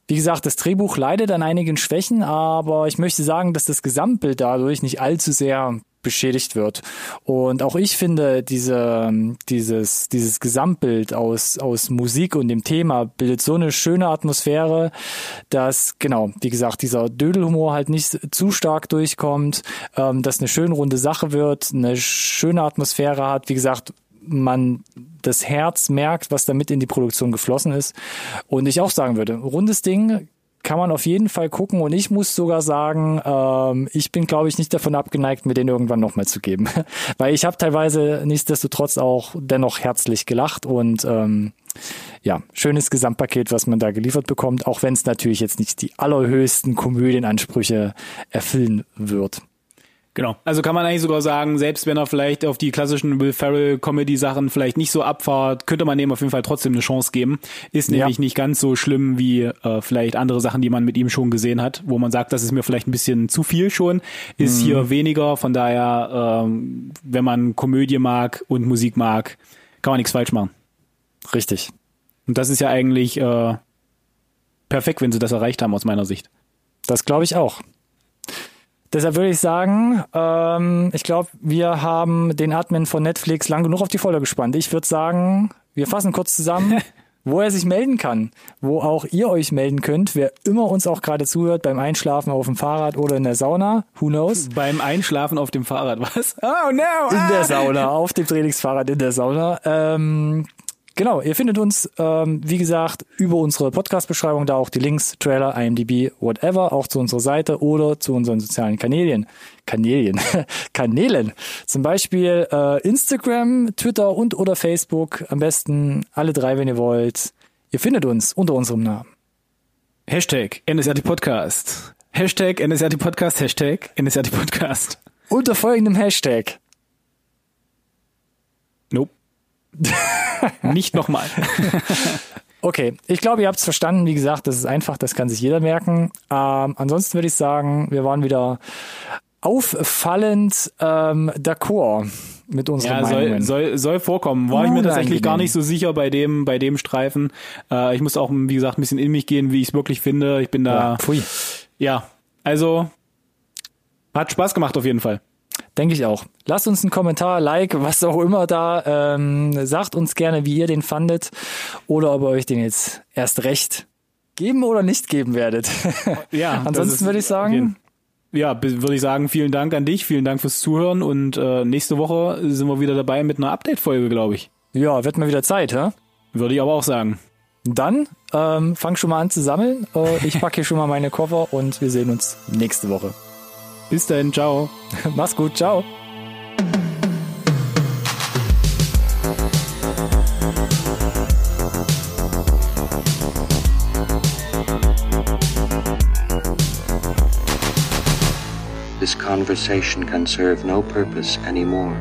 Wie gesagt, das Drehbuch leidet an einigen Schwächen, aber ich möchte sagen, dass das Gesamtbild dadurch nicht allzu sehr beschädigt wird. Und auch ich finde, diese, dieses, dieses Gesamtbild aus, aus Musik und dem Thema bildet so eine schöne Atmosphäre, dass, genau, wie gesagt, dieser Dödelhumor halt nicht zu stark durchkommt, ähm, dass eine schön runde Sache wird, eine schöne Atmosphäre hat. Wie gesagt, man das Herz merkt, was damit in die Produktion geflossen ist. Und ich auch sagen würde, rundes Ding, kann man auf jeden Fall gucken und ich muss sogar sagen, ähm, ich bin, glaube ich, nicht davon abgeneigt, mir den irgendwann nochmal zu geben. Weil ich habe teilweise nichtsdestotrotz auch dennoch herzlich gelacht und ähm, ja, schönes Gesamtpaket, was man da geliefert bekommt, auch wenn es natürlich jetzt nicht die allerhöchsten Komödienansprüche erfüllen wird. Genau. Also kann man eigentlich sogar sagen, selbst wenn er vielleicht auf die klassischen Will Ferrell Comedy Sachen vielleicht nicht so abfahrt, könnte man dem auf jeden Fall trotzdem eine Chance geben. Ist nämlich ja. nicht ganz so schlimm wie äh, vielleicht andere Sachen, die man mit ihm schon gesehen hat, wo man sagt, das ist mir vielleicht ein bisschen zu viel schon, ist mhm. hier weniger. Von daher, ähm, wenn man Komödie mag und Musik mag, kann man nichts falsch machen. Richtig. Und das ist ja eigentlich äh, perfekt, wenn sie das erreicht haben aus meiner Sicht. Das glaube ich auch. Deshalb würde ich sagen, ähm, ich glaube, wir haben den Admin von Netflix lang genug auf die Folter gespannt. Ich würde sagen, wir fassen kurz zusammen, wo er sich melden kann, wo auch ihr euch melden könnt, wer immer uns auch gerade zuhört, beim Einschlafen auf dem Fahrrad oder in der Sauna, who knows? Beim Einschlafen auf dem Fahrrad, was? Oh no! In ah. der Sauna, auf dem Trainingsfahrrad in der Sauna. Ähm, Genau, ihr findet uns, ähm, wie gesagt, über unsere Podcast-Beschreibung da auch die Links, Trailer, IMDb, whatever, auch zu unserer Seite oder zu unseren sozialen Kanälen. Kanälen. Kanälen. Zum Beispiel äh, Instagram, Twitter und oder Facebook. Am besten alle drei, wenn ihr wollt. Ihr findet uns unter unserem Namen. Hashtag NSRT Podcast. Hashtag NSRT Podcast. Hashtag NSRT Podcast. Unter folgendem Hashtag. Nicht nochmal. Okay, ich glaube, ihr habt es verstanden. Wie gesagt, das ist einfach, das kann sich jeder merken. Ähm, ansonsten würde ich sagen, wir waren wieder auffallend ähm, d'accord mit unseren ja, Meinungen. Soll, soll, soll vorkommen. War ich mir tatsächlich gar nicht so sicher bei dem, bei dem Streifen. Äh, ich muss auch, wie gesagt, ein bisschen in mich gehen, wie ich es wirklich finde. Ich bin da. Ja, pfui. Ja, also hat Spaß gemacht auf jeden Fall. Denke ich auch. Lasst uns einen Kommentar, Like, was auch immer da. Ähm, sagt uns gerne, wie ihr den fandet oder ob ihr euch den jetzt erst recht geben oder nicht geben werdet. Ja. Ansonsten würde ich sagen. Ja, würde ich sagen, vielen Dank an dich, vielen Dank fürs Zuhören und äh, nächste Woche sind wir wieder dabei mit einer Update-Folge, glaube ich. Ja, wird mal wieder Zeit, hä? Würde ich aber auch sagen. Dann ähm, fang schon mal an zu sammeln. Äh, ich packe hier schon mal meine Koffer und wir sehen uns nächste Woche. Bis dahin, ciao. Mach's gut, ciao. This conversation can serve no purpose anymore.